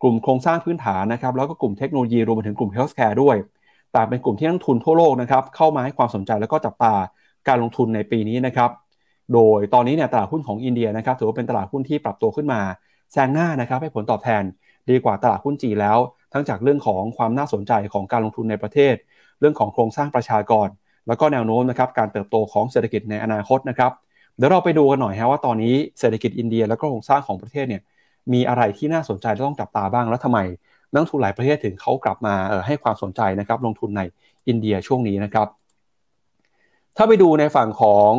กลุ่มโครงสร้างพื้นฐานนะครับแล้วก็กลุ่มเทคโนโลยีรวมไปถึงกลุ่ม healthcare ด้วยแต่เป็นกลุ่มที่นักลงทุนทั่วโลกนะครับเข้ามาให้ความสนใจแล้วก็จับตาการลงทุนในปีนี้นะครับ โดยตอนนี้เนี่ยตลาดหุ้นของอินเดียนะครับถือว่าเป็นตลาดหุ้นที่ปรับตัวขึ้นมาแซงหน้านะครับให้ผลตอบแทนดีกว่าตลาดหุ้นจีนแล้ว ทั้งจากเรื่องของความน่าสนใจของการลงทุนในประเทศ เรื่องของโครงสร้างประชากร แล้วก็แนวโน้มนะครับการเติบโตของเศรษฐกิจในอนาคตนะครับเดี๋ยวเราไปดูกันหน่อยฮะว่าตอนนี้เศรษฐกิจอินเดีย แล้วก็โครงสร้างของประเทศเนี่ยมีอะไรที่น่าสนใจและต้องจับตาบ้างแล้วทำไมนักทุนหลายประเทศถึงเขากลับมาเอ่อให้ความสนใจนะครับลงทุนในอินเดียช่วงนี้นะครับ ถ้าไปดูในฝั่งของ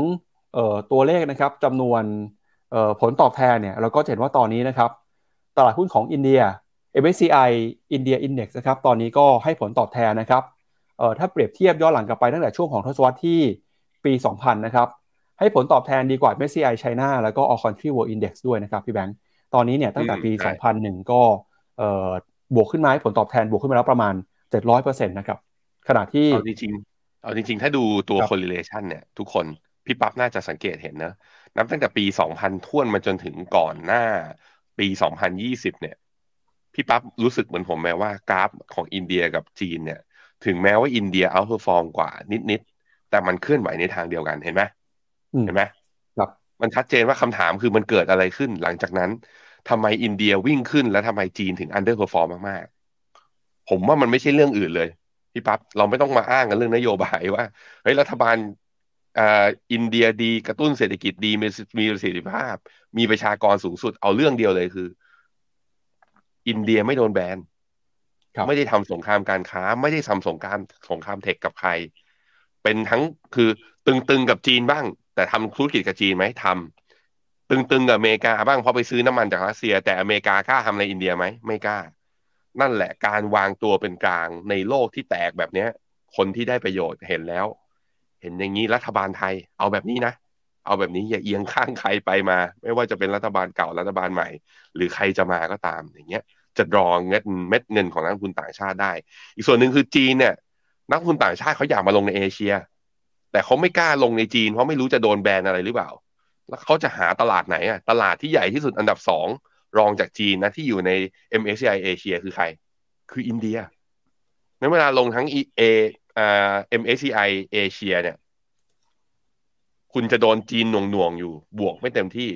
ตัวเลขนะครับจำนวนเอ่อผลตอบแทนเนี่ยเราก็จะเห็นว่าตอนนี้นะครับตลาดหุ้นของอินเดีย MSCI India Index นะครับตอนนี้ก็ให้ผลตอบแทนนะครับเอ่อถ้าเปรียบเทียบย้อนหลังกลับไปตั้งแต่ช่วงของทศวรรษที่ปี 2000 นะครับให้ผลตอบแทนดีกว่า MSCI China แล้วก็ All Country World Index ด้วยนะครับพี่แบงค์ตอนนี้เนี่ยตั้งแต่ปีอืมใช่2001 ก็เอ่อบวกขึ้นมาให้ผลตอบแทนบวกขึ้นมาแล้วประมาณ 700%นะครับขณะที่เอาจริงๆเอาจริงๆ ถ้าดูตัวครับ correlation เนี่ยทุกคน พี่ปั๊บน่าจะสังเกตเห็นนะนับตั้งแต่ปี 2000 ถ้วนมาจนถึงก่อนหน้า ปี 2020 เนี่ย พี่ปั๊บรู้สึกเหมือนผมไหมว่ากราฟของอินเดียกับจีนเนี่ย ถึงแม้ว่าอินเดีย outperform กว่านิดๆแต่มันเคลื่อนไหวในทางเดียวกันเห็นไหมอืมเห็นไหมครับมันชัดเจนว่าคำถามคือมันเกิดอะไรขึ้น หลังจากนั้นทำไมอินเดียวิ่งขึ้นแล้วทำไมจีนถึง underperform มากๆ ผมว่ามันไม่ใช่เรื่องอื่นเลยพี่ปั๊บเราไม่ต้องมาอ้างกันเรื่องนโยบายว่าเฮ้ยรัฐบาล อ่าอินเดียดีกระตุ้นเศรษฐกิจดีมีมีประสิทธิภาพ มีประชากรสูงสุดเอาเรื่องเดียวเลยคือ อินเดียไม่โดนแบนครับไม่ได้ทำสงครามการค้า ไม่ได้ทำสงครามสงคราม tech กับใคร เป็นทั้งคือตึงๆกับจีนบ้าง แต่ทำธุรกิจกับจีนไหมทำตึงๆกับอเมริกาบ้างเพราะไปซื้อน้ำมันจากรัสเซีย แต่อเมริกากล้าทำในอินเดียไหมไม่กล้า นั่นแหละการวางตัวเป็นกลางในโลกที่แตกแบบเนี้ย คนที่ได้ประโยชน์เห็นแล้ว เห็นอย่างนี้รัฐบาลไทย เอาแบบนี้นะ เอาแบบนี้อย่าเอียงข้างใครไปมา ไม่ว่าจะเป็นรัฐบาลเก่ารัฐบาลใหม่ หรือใครจะมาก็ตามอย่างเงี้ย จะรองเงินเม็ดเงินของนักลงทุนต่างชาติได้ อีกส่วนหนึ่งคือจีนเนี่ย นักลงทุนต่างชาติเขาอยากมาลงในเอเชีย แต่เขาไม่กล้าลงในจีนเพราะไม่รู้จะโดนแบนอะไรหรือเปล่า แล้วเขาจะหาตลาดไหนอะตลาดที่ใหญ่ที่สุดอันดับสองรองจากจีนนะที่อยู่ใน MSCI เอเชียคือใคร คืออินเดียนั้นเวลาลงทั้ง A อ่า MSCI เอเชียเนี่ย คุณจะโดนจีนหน่วงๆอยู่บวกไม่เต็มที่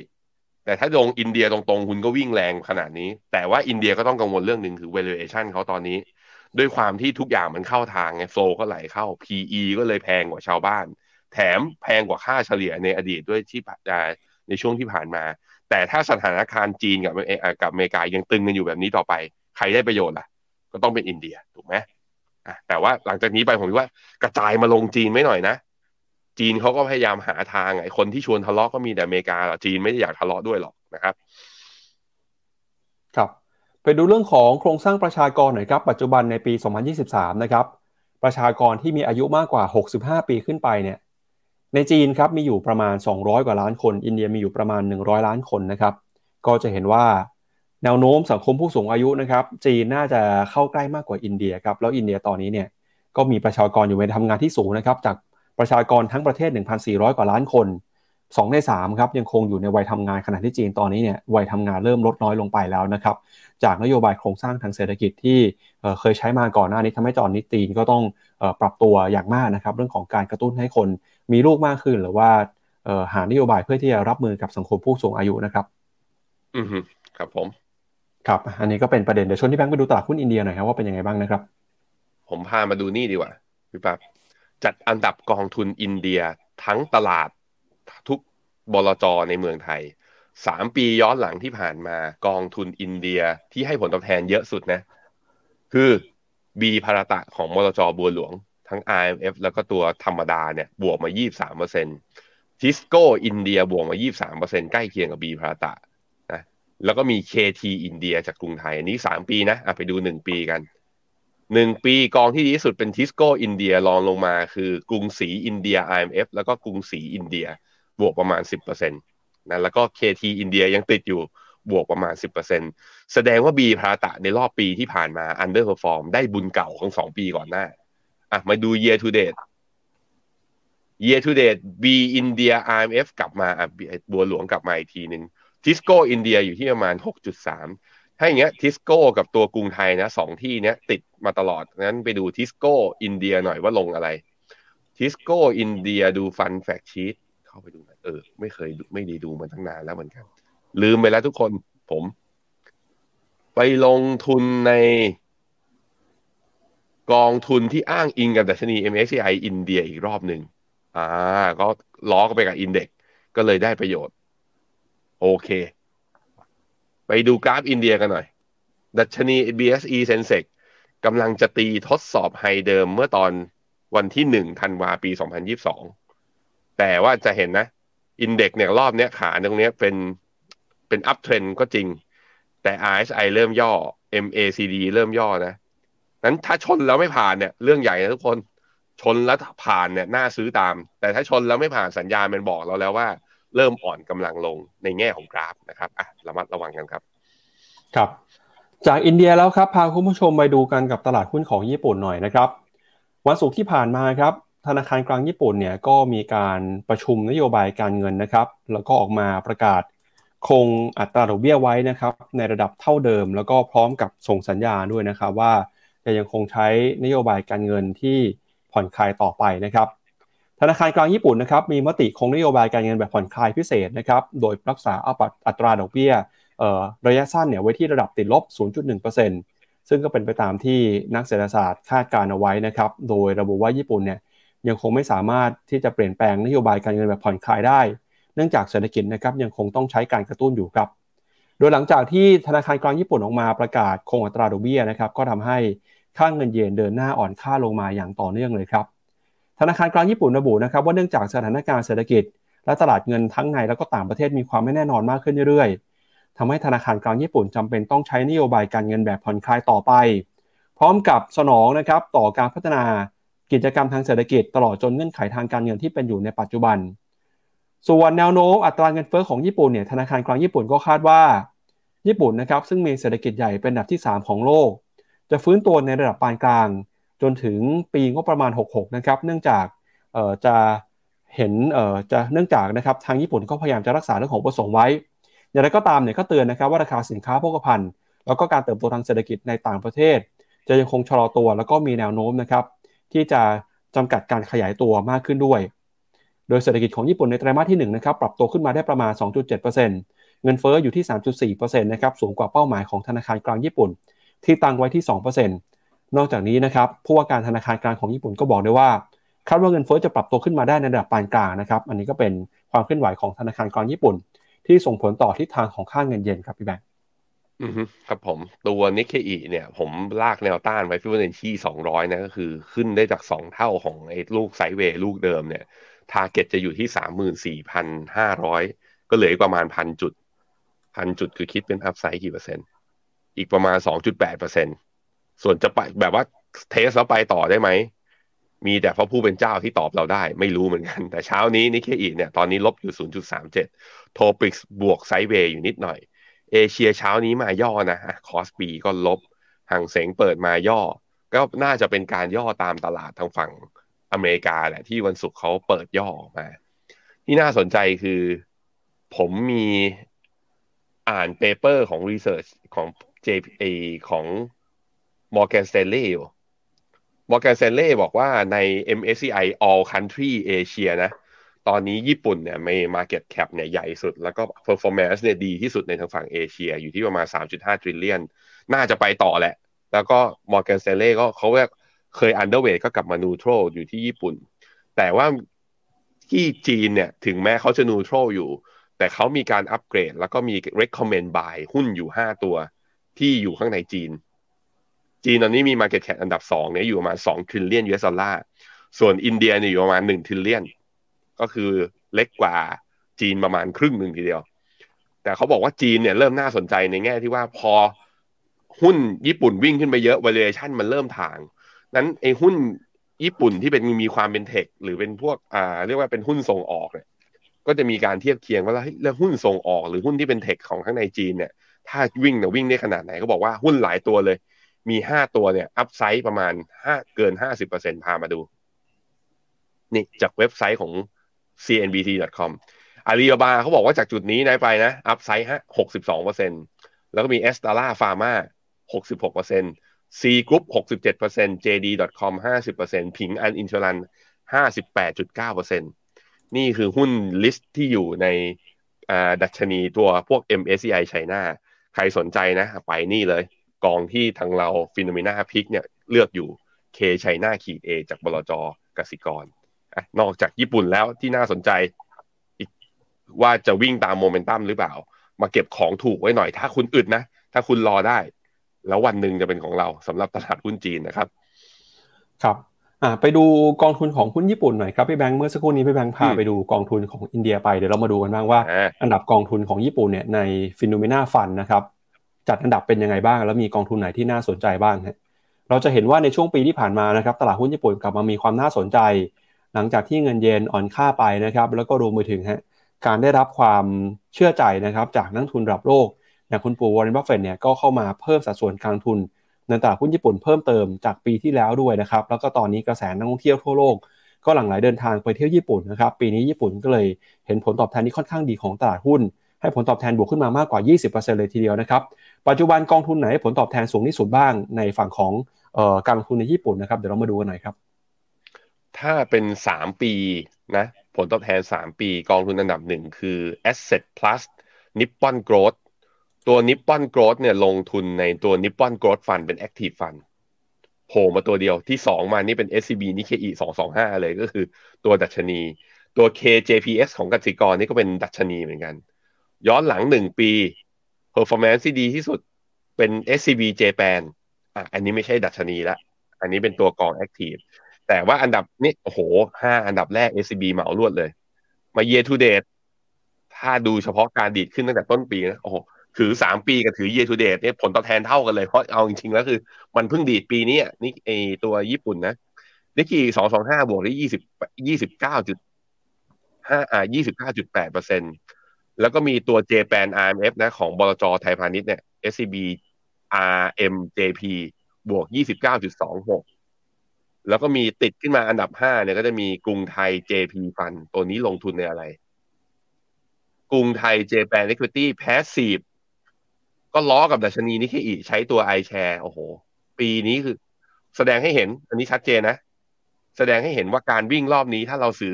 แต่ถ้าลงอินเดียตรงๆ คุณก็วิ่งแรงขนาดนี้ แต่ว่าอินเดียก็ต้องกังวลเรื่องหนึ่งคือ valuation เขาตอนนี้ ด้วยความที่ทุกอย่างมันเข้าทางไงโฟก็ไหลเข้า PE ก็เลยแพงกว่าชาวบ้าน แถมแพงกว่าค่าเฉลี่ยในอดีตด้วยที่ในช่วงที่ผ่านมา แต่ถ้าสถานการณ์จีนกับกับอเมริกายังตึงกันอยู่แบบนี้ต่อไป ใครได้ประโยชน์ล่ะ ก็ต้องเป็นอินเดียถูกไหม อะแต่ว่าหลังจากนี้ไปผมคิดว่ากระจายมาลงจีนไม่หน่อยนะ จีนเขาก็พยายามหาทางไอ้คนที่ชวนทะเลาะก็มีแต่อเมริกาจีนไม่ได้อยากทะเลาะด้วยหรอกนะครับ ครับ ไปดูเรื่องของโครงสร้างประชากรหน่อยครับ ปัจจุบันในปี 2023 นะครับ ประชากรที่มีอายุมากกว่า 65 ปีขึ้นไปเนี่ย ในจีนครับมีอยู่ประมาณ 200 กว่าล้านคน อินเดียมีอยู่ประมาณ 100 ล้านคนนะครับ ก็จะเห็นว่า แนวโน้มสังคมผู้สูงอายุนะครับจีนน่าจะเข้าใกล้มากกว่าอินเดียครับแล้วอินเดียตอนนี้เนี่ยก็มีประชากรอยู่ในทำงานที่สูงนะครับจากประชากรทั้งประเทศ 1,400 กว่าล้านคน 2 ใน3ครับยังคงอยู่ในวัยทำงานขณะที่จีนตอนนี้เนี่ยวัยทำงานเริ่มลดน้อยลงไปแล้วนะครับจากนโยบายโครงสร้างทางเศรษฐกิจที่เคยใช้มาก่อนหน้านี้ทำให้จอนนิตีนก็ต้องปรับตัวอย่างมากนะครับเรื่องของการกระตุ้นให้คนมีลูกมากขึ้น หรือว่าหานโยบายเพื่อที่จะรับมือกับสังคมผู้สูงอายุนะครับ อืมครับผม ครับ อันนี้ก็เป็นประเด็น เดี๋ยวชวนที่แบงค์ไปดูตลาดหุ้นอินเดียหน่อยครับว่าเป็นยังไงบ้างนะครับ ผมพามาดูนี่ดีกว่าพี่ปั๊บจัดอันดับกองทุนอินเดียทั้งตลาดทุกบลจในเมืองไทยสามปีย้อนหลังที่ผ่านมากองทุนอินเดียที่ให้ผลตอบแทนเยอะสุดนะ คือบีภารตะของบลจบัวหลวง ทั้ง RMF แล้วก็ตัวธรรมดาเนี่ยบวกมา 23%ทิสโก้อินเดียบวกมา 23%ใกล้เคียงกับบีภารตะ แล้วก็มี KT อินเดียจากกรุงไทย อันนี้สามปีนะอะไปดูหนึ่งปีกันหนึ่งปีกองที่ดีที่สุดเป็นทิสโก้อินเดียรองลงมาคือกรุงศรีอินเดีย RMF แล้วก็กรุงศรีอินเดียบวกประมาณ 10%นะแล้วก็ KT อินเดียยังติดอยู่บวกประมาณ 10%แสดงว่าบีภารตะในรอบปีที่ผ่านมา underperform ได้บุญเก่าของสองปีก่อนหน้าอะมาดู year to date year to date B อินเดีย IMF กลับมาอะบัวหลวงกลับมาอีกทีหนึ่ง ทิสโก้อินเดียอยู่ที่ประมาณ 6.3 ถ้าอย่างเงี้ยทิสโก้กับตัวกรุงไทยนะสองที่เนี้ยติดมาตลอดงั้นไปดูทิสโก้อินเดียหน่อยว่าลงอะไรทิสโก้อินเดียดู fund fact sheet เข้าไปดูนะเออ ไม่เคยไม่ได้ดูมาตั้งนานแล้วเหมือนกัน ลืมไปแล้วทุกคน ผม ไปลงทุนใน กองทุนที่อ้างอิงกับดัชนี MSCI อินเดียอีกรอบหนึ่งอ่า ก็ล้อก็ไปกับ index ก็เลยได้ประโยชน์ โอเค ไปดูกราฟอินเดียกันหน่อย ดัชนี BSE Sensex กำลังจะตีทดสอบ high เดิมเมื่อตอนวันที่หนึ่งธันวาปี 2022 แต่ว่าจะเห็นนะ index เนี่ยรอบเนี้ยขาตรงเนี้ยเป็นเป็น uptrend ก็จริง แต่ RSI เริ่มย่อ MACD เริ่มย่อนะ นั้นถ้าชนแล้วไม่ผ่านเนี่ย เรื่องใหญ่นะทุกคน ชนแล้วผ่านเนี่ยน่าซื้อตาม แต่ถ้าชนแล้วไม่ผ่านสัญญาณมันบอกเราแล้วว่า เริ่มอ่อนกำลังลงในแง่ของกราฟนะครับอะระมัดระวังกันครับ ครับ จากอินเดียแล้วครับพาคุณผู้ชมไปดูกันกับตลาดหุ้นของญี่ปุ่นหน่อยนะครับ วันศุกร์ที่ผ่านมาครับธนาคารกลางญี่ปุ่นเนี่ยก็มีการประชุมนโยบายการเงินนะครับ แล้วก็ออกมาประกาศคงอัตราดอกเบี้ยไว้นะครับในระดับเท่าเดิม แล้วก็พร้อมกับส่งสัญญาด้วยนะครับว่าจะยังคงใช้นโยบายการเงินที่ผ่อนคลายต่อไปนะครับ ธนาคารกลางญี่ปุ่นนะครับมีมติคงนโยบายการเงินแบบผ่อนคลายพิเศษนะครับโดยรักษาอัตราดอกเบี้ยระยะสั้นเนี่ยไว้ที่ระดับติดลบ 0.1%ซึ่งก็เป็นไปตามที่นักเศรษฐศาสตร์คาดการเอาไว้นะครับโดยระบุว่าญี่ปุ่นเนี่ยยังคงไม่สามารถที่จะเปลี่ยนแปลงนโยบายการเงินแบบผ่อนคลายได้ เนื่องจากเศรษฐกิจนะครับยังคงต้องใช้การกระตุ้นอยู่ครับ โดยหลังจากที่ธนาคารกลางญี่ปุ่นออกมาประกาศคงอัตราดอกเบี้ยนะครับก็ทำให้ค่างเงินเยนเดินหน้าอ่อนค่าลงมาอย่างต่อเนื่องเลยครับ ธนาคารกลางญี่ปุ่นระบุนะครับว่าเนื่องจากสถานการณ์เศรษฐกิจ และตลาดเงินทั้งในและก็ต่างประเทศมีความไม่แน่นอนมากขึ้นเรื่อยๆทำให้ธนาคารกลางญี่ปุ่นจำเป็นต้องใช้นโยบายการเงินแบบผ่อนคลายต่อไป พร้อมกับสนองนะครับต่อการพัฒนากิจกรรมทางเศรษฐกิจตลอดจนเงื่อนไขทางการเงินที่เป็นอยู่ในปัจจุบัน ส่วนแนวโน้มอัตราเงินเฟ้อของญี่ปุ่นเนี่ยธนาคารกลางญี่ปุ่นก็คาดว่า ญี่ปุ่นนะครับซึ่งมีเศรษฐกิจใหญ่เป็นอันดับที่ 3 ของโลก จะฟื้นตัวในระดับปานกลาง จนถึงปีงบประมาณ 66 นะครับ เนื่องจากจะเห็นจะเนื่องจากนะครับทางญี่ปุ่นก็พยายามจะรักษาเรื่องของประสงค์ไว้ อย่างไรก็ตามเนี่ยก็เตือนนะครับว่าราคาสินค้าโภคภัณฑ์ แล้วก็การเติบโตทางเศรษฐกิจในต่างประเทศ จะยังคงชะลอตัว แล้วก็มีแนวโน้มนะครับที่จะจำกัดการขยายตัวมากขึ้นด้วย โดยเศรษฐกิจของญี่ปุ่นในไตรมาสที่1นะครับปรับตัวขึ้นมาได้ประมาณ 2.7%เงินเฟ้ออยู่ที่ 3.4%นะครับสูงกว่าเป้าหมายของธนาคารกลางญี่ปุ่น ที่ตั้งไว้ที่ 2% นอกจากนี้นะครับผู้ว่าการธนาคารกลางของญี่ปุ่นก็บอกได้ว่าคาดว่าเงินเฟ้อจะปรับตัวขึ้นมาได้ในระดับปานกลางนะครับ อันนี้ก็เป็นความเคลื่อนไหวของธนาคารกลางญี่ปุ่น ที่ส่งผลต่อทิศทางของค่าเงินเยนครับพี่แบงค์ครับผมตัวนิกเคอีเนี่ย ผมลากแนวต้านไว้ฟิวเจอร์ที่สองร้อยนะก็คือขึ้นได้จากสองเท่าของไอ้ลูก sideway ลูกเดิมเนี่ยtarget จะอยู่ที่สามหมื่นสี่พันห้าร้อยก็เหลืออีกประมาณพันจุดพันจุดคือคิดเป็น upside กี่เปอร์เซ็นต์อีกประมาณสองจุดแปดเปอร์เซ็นต์ ส่วนจะไปแบบว่า test แล้วไปต่อได้ไหม มีแต่พระผู้เป็นเจ้าที่ตอบเราได้ ไม่รู้เหมือนกัน แต่เช้านี้นิกเคอีเนี่ยตอนนี้ลบอยู่ 0.37 TOPIX บวก sideway อยู่นิดหน่อย เอเชียเช้านี้มาย่อนะฮะคอสปีก็ลบฮั่งเส็งเปิดมาย่อ ก็น่าจะเป็นการย่อตามตลาดทางฝั่งอเมริกาแหละที่วันศุกร์เขาเปิดย่อออกมา ที่น่าสนใจคือผมมีอ่าน paper ของ research ของ JPA ของ Morgan Stanley อยู่ Morgan Stanley บอกว่าใน MSCI All Country Asia นะ ตอนนี้ญี่ปุ่นเนี่ยมี market cap เนี่ยใหญ่สุด แล้วก็ performance เนี่ยดีที่สุดในทางฝั่งเอเชีย อยู่ที่ประมาณ 3.5 trillion น่าจะไปต่อแหละ แล้วก็ Morgan Stanley ก็เขาเคย underweight ก็กลับมา neutral อยู่ที่ญี่ปุ่น แต่ว่าที่จีนเนี่ย ถึงแม้เขาจะ neutral อยู่ แต่เขามีการอัปเกรด แล้วก็มี recommend buy หุ้นอยู่ 5 ตัวที่อยู่ข้างในจีน จีนตอนนี้มี Market Cap อันดับสองเนี่ยอยู่ประมาณสอง trillion US dollar ส่วนอินเดียเนี่ยอยู่ประมาณหนึ่ง trillion ก็คือเล็กกว่าจีนประมาณครึ่งหนึ่งทีเดียว แต่เขาบอกว่าจีนเนี่ยเริ่มน่าสนใจในแง่ที่ว่าพอหุ้นญี่ปุ่นวิ่งขึ้นไปเยอะ valuation มันเริ่มทาง นั้นไอ้หุ้นญี่ปุ่นที่เป็นมีความเป็นเทคหรือเป็นพวกอ่าเรียกว่าเป็นหุ้นส่งออกเนี่ยก็จะมีการเทียบเคียงว่าแล้วหุ้นส่งออกหรือหุ้นที่เป็นเทคของข้างในจีนเนี่ยถ้าวิ่งเนี่ยวิ่งได้ขนาดไหนก็บอกว่าหุ้นหลายตัวเลย มีห้าตัวเนี่ย อัพไซด์ประมาณห้าเกินห้าสิบเปอร์เซ็นพามาดู นี่จากเว็บไซต์ของ cnbc.com อาลีบาบาเขาบอกว่าจากจุดนี้นะไปนะ upside ฮะหกสิบสองเปอร์เซ็นต์แล้วก็มีเอสตาร่าฟาร์มาหกสิบหกเปอร์เซ็นซีกรุ๊ปหกสิบเจ็ดเปอร์เซ็นต์ jd.com ห้าสิบเปอร์เซ็นต์ผิงอัน Insurance ห้าสิบแปดจุดเก้าเปอร์เซ็นต์นี่คือหุ้น list ที่อยู่ในดัชนีตัวพวก MSCI China ใครสนใจนะ ไปนี่เลย กองที่ทางเราFINNOMENA Pick เนี่ยเลือกอยู่ K-CHINA ขีด A จากบลจกสิกรนอกจากญี่ปุ่นแล้วที่น่าสนใจอีกว่าจะวิ่งตามโมเมนตัมหรือเปล่า มาเก็บของถูกไว้หน่อย ถ้าคุณอึดนะ ถ้าคุณรอได้ แล้ววันหนึ่งจะเป็นของเราสำหรับตลาดหุ้นจีนนะครับ ครับไปดูกองทุนของหุ้นญี่ปุ่นหน่อยครับพี่แบงค์เมื่อสักครู่นี้พี่แบงค์พาไปดูกองทุนของอินเดียไปเดี๋ยวเรามาดูกันบ้างว่า อันดับกองทุนของญี่ปุ่นเนี่ยในFINNOMENA Funds นะครับ จัดอันดับเป็นยังไงบ้าง แล้วมีกองทุนไหนที่น่าสนใจบ้างฮะเราจะเห็นว่าในช่วงปีที่ผ่านมานะครับตลาดหุ้นญี่ปุ่นกลับมามีความน่าสนใจ หลังจากที่เงินเยนอ่อนค่าไปนะครับแล้วก็รวมไปถึงฮะการได้รับความเชื่อใจนะครับจากนักทุนระดับโลกอย่างคุณปู่วอร์เรนบัฟเฟตเนี่ยก็เข้ามาเพิ่มสัดส่วนการทุนในตลาดหุ้นญี่ปุ่นเพิ่มเติมจากปีที่แล้วด้วยนะครับแล้วก็ตอนนี้กระแสนักท่องเที่ยวทั่วโลกก็หลั่งไหลเดินทางไปเที่ยวญี่ปุ่นนะครับปีนี้ญี่ปุ่นก็เลยเห็นผลตอบแทนที่ค่อนข้างดีของตลาดหุ้น ให้ผลตอบแทนบวกขึ้นมามากกว่า 20%เลยทีเดียวนะครับ ปัจจุบันกองทุนไหนผลตอบแทนสูงที่สุดบ้างในฝั่งของการลงทุนในญี่ปุ่นนะครับ เดี๋ยวเรามาดูกันหน่อยครับ ถ้าเป็น 3 ปีนะผลตอบแทน 3 ปีกองทุนอันดับหนึ่งคือ Asset Plus Nippon Growth ตัว Nippon Growth เนี่ยลงทุนในตัว Nippon Growth Fund เป็น Active Fund โผล่มาตัวเดียวที่ 2 มานี่เป็น SCB นิเคอี225 เลยก็คือตัวดัชนี ตัว KJPS ของกสิกรนี่ก็เป็นดัชนีเหมือนกัน ย้อนหลัง1ปี performance ที่ดีที่สุดเป็น SCB Japan อะอันนี้ไม่ใช่ดัชนีละ อันนี้เป็นตัวกอง Active แต่ว่าอันดับนี้โอ้โหห้าอันดับแรก SCB เหมารวดเลย มา year to date ถ้าดูเฉพาะการดีดขึ้นตั้งแต่ต้นปีนะโอ้โหถือสามปีกับถือ year to date เนี่ยผลตอบแทนเท่ากันเลย เพราะเอาจริงๆแล้วคือ มันเพิ่งดีดปีนี้นี่ไอตัวญี่ปุ่นนะนิกกี้สองสองห้าบวกได้ยี่สิบยี่สิบเก้าจุดห้าอ่ายี่สิบเก้าจุดแปดเปอร์เซ็นต์ แล้วก็มีตัว JPAN RMF นะของบลจไทยพาณิชย์เนี่ย SCB RMJP บวก 29.26 แล้วก็มีติดขึ้นมาอันดับ 5 เนี่ยก็จะมีกรุงไทย JP ฟันตัวนี้ลงทุนในอะไร กรุงไทย Japan Equity Passive ก็ล้อกับดัชนีนิกเคอีใช้ตัว iShare โอ้โห ปีนี้คือ แสดงให้เห็น อันนี้ชัดเจนนะ แสดงให้เห็นว่าการวิ่งรอบนี้ถ้าเราซื้อ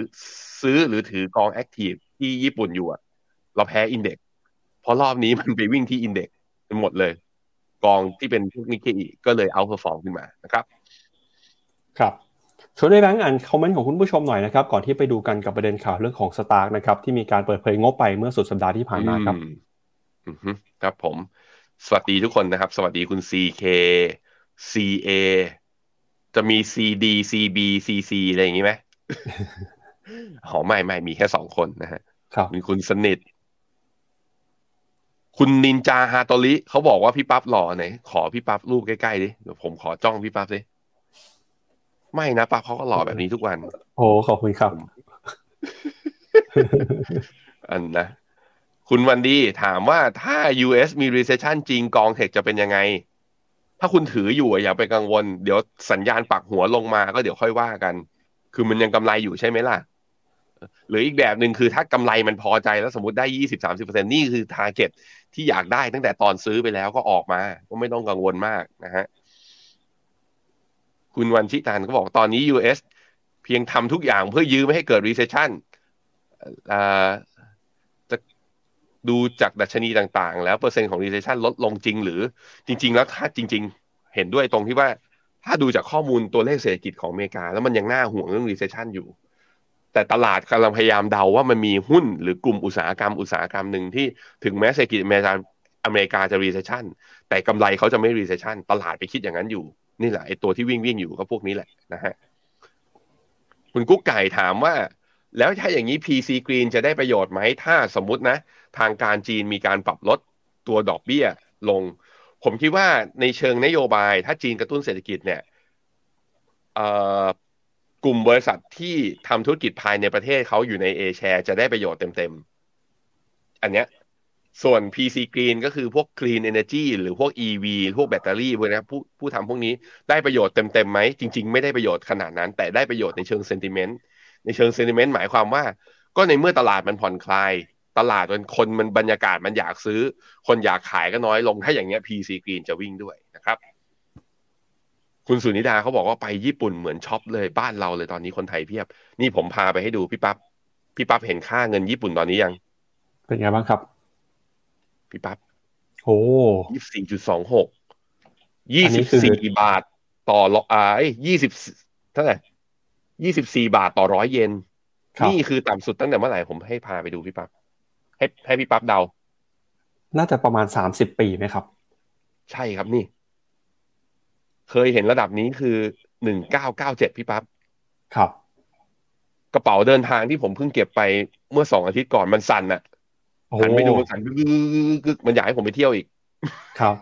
ซื้อหรือถือกอง active ที่ญี่ปุ่นอยู่อะ เราแพ้ index เพราะรอบนี้มันไปวิ่งที่ index หมดเลย กองที่เป็นพวกนิกเคอีก็เลย outperform ขึ้นมานะครับ ครับชวนพี่แบงค์อ่าน comment ของคุณผู้ชมหน่อยนะครับ ก่อนที่ไปดูกันกับประเด็นข่าวเรื่องของสตาร์กนะครับ ที่มีการเปิดเผยงบไปเมื่อสุดสัปดาห์ที่ผ่านมาครับอืมครับผม สวัสดีทุกคนนะครับ สวัสดีคุณ CK CA จะมี CD CB CC อะไรอย่างนี้ไหมอ๋อไม่ไม่มีแค่สองคนนะฮะครับมีคุณสนิท คุณนินจาฮาโตริเขาบอกว่าพี่ปั๊บหล่อไหนขอพี่ปั๊บรูปใกล้ๆดิเดี๋ยวผมขอจ้องพี่ปั๊บดิไม่นะปั๊บเขาก็หล่อแบบนี้ทุกวัน โอ้ขอบคุณครับ อันนะ คุณวันดีถามว่าถ้า US มี recession จริงกองเทคจะเป็นยังไง ถ้าคุณถืออยู่อย่าไปกังวล เดี๋ยวสัญญาณปักหัวลงมาก็เดี๋ยวค่อยว่ากัน คือมันยังกำไรอยู่ใช่ไหมล่ะ หรืออีกแบบหนึ่งคือถ้ากำไรมันพอใจแล้วสมมติได้ยี่สิบสามสิบเปอร์เซ็นนี่คือ t a r g e t ที่อยากได้ตั้งแต่ตอนซื้อไปแล้วก็ออกมา ก็ไม่ต้องกังวลมากนะฮะคุณวันชิตานก็บอกตอนนี้ US เพียงทำทุกอย่างเพื่อยื้อไม่ให้เกิด recession จะดูจากดัชนีต่างๆ แล้วเปอร์เซ็นต์ของ recession ลดลงจริงหรือ จริง ๆ แล้วถ้าจริง ๆ เห็นด้วยตรงที่ว่า ถ้าดูจากข้อมูลตัวเลขเศรษฐกิจของอเมริกา แล้วมันยังน่าห่วงเรื่อง recession อยู่ แต่ตลาดกำลังพยายามเดาว่ามันมีหุ้นหรือกลุ่มอุตสาหกรรมอุตสาหกรรมหนึ่งที่ถึงแม้เศรษฐกิจอเมริกาอเมริกาจะ recession แต่กำไรเขาจะไม่ recession ตลาดไปคิดอย่างนั้นอยู่ นี่แหละไอตัวที่วิ่งวิ่งอยู่ก็พวกนี้แหละนะฮะคุณกุ๊กไก่ถามว่า แล้วถ้าอย่างนี้ PC Green จะได้ประโยชน์ไหมถ้าสมมุตินะ ทางการจีนมีการปรับลดตัวดอกเบี้ยลง ผมคิดว่าในเชิงนโยบาย ถ้าจีนกระตุ้นเศรษฐกิจเนี่ย กลุ่มบริษัทที่ทำธุรกิจภายในประเทศเขาอยู่ในเอแชร์จะได้ประโยชน์เต็มๆ อันเนี้ยส่วน PC Green ก็คือพวก Clean Energy หรือพวก EV พวกแบตเตอรี่พวกนี้ผู้ผู้ทำพวกนี้ได้ประโยชน์เต็มๆไหม จริง ๆ ไม่ได้ประโยชน์ขนาดนั้น แต่ได้ประโยชน์ในเชิง sentiment ในเชิง sentiment หมายความว่า ก็ในเมื่อตลาดมันผ่อนคลาย ตลาดมันคนมันบรรยากาศมันอยากซื้อ คนอยากขายก็น้อยลงถ้าอย่างเงี้ย PC Green จะวิ่งด้วยนะครับ คุณสุนิดาเขาบอกว่าไปญี่ปุ่นเหมือนช็อปเลยบ้านเราเลยตอนนี้คนไทยเพียบ นี่ผมพาไปให้ดูพี่ปั๊บพี่ปั๊บเห็นค่าเงินญี่ปุ่นตอนนี้ยัง เป็นไงบ้างครับ พี่ปั๊บโอ้ยี่สี่จุดสองหกยี่สิบสี่บาทต่ออ่ายี่สิบเท่าไหร่ยี่สิบสี่บาทต่อร้อยเยนนี่คือต่ำสุดตั้งแต่เมื่อไหร่ผมให้พาไปดูพี่ปั๊บให้ให้พี่ปั๊บเดา น่าจะประมาณสามสิบปีไหมครับ ใช่ครับนี่ เคยเห็นระดับนี้คือหนึ่งเก้าเก้าเจ็ดพี่ปั๊บครับ กระเป๋าเดินทางที่ผมเพิ่งเก็บไปเมื่อสองอาทิตย์ก่อนมันสั่นอะหันไปดูมันสั่นกึกมันอยากให้ผมไปเที่ยวอีก ครับ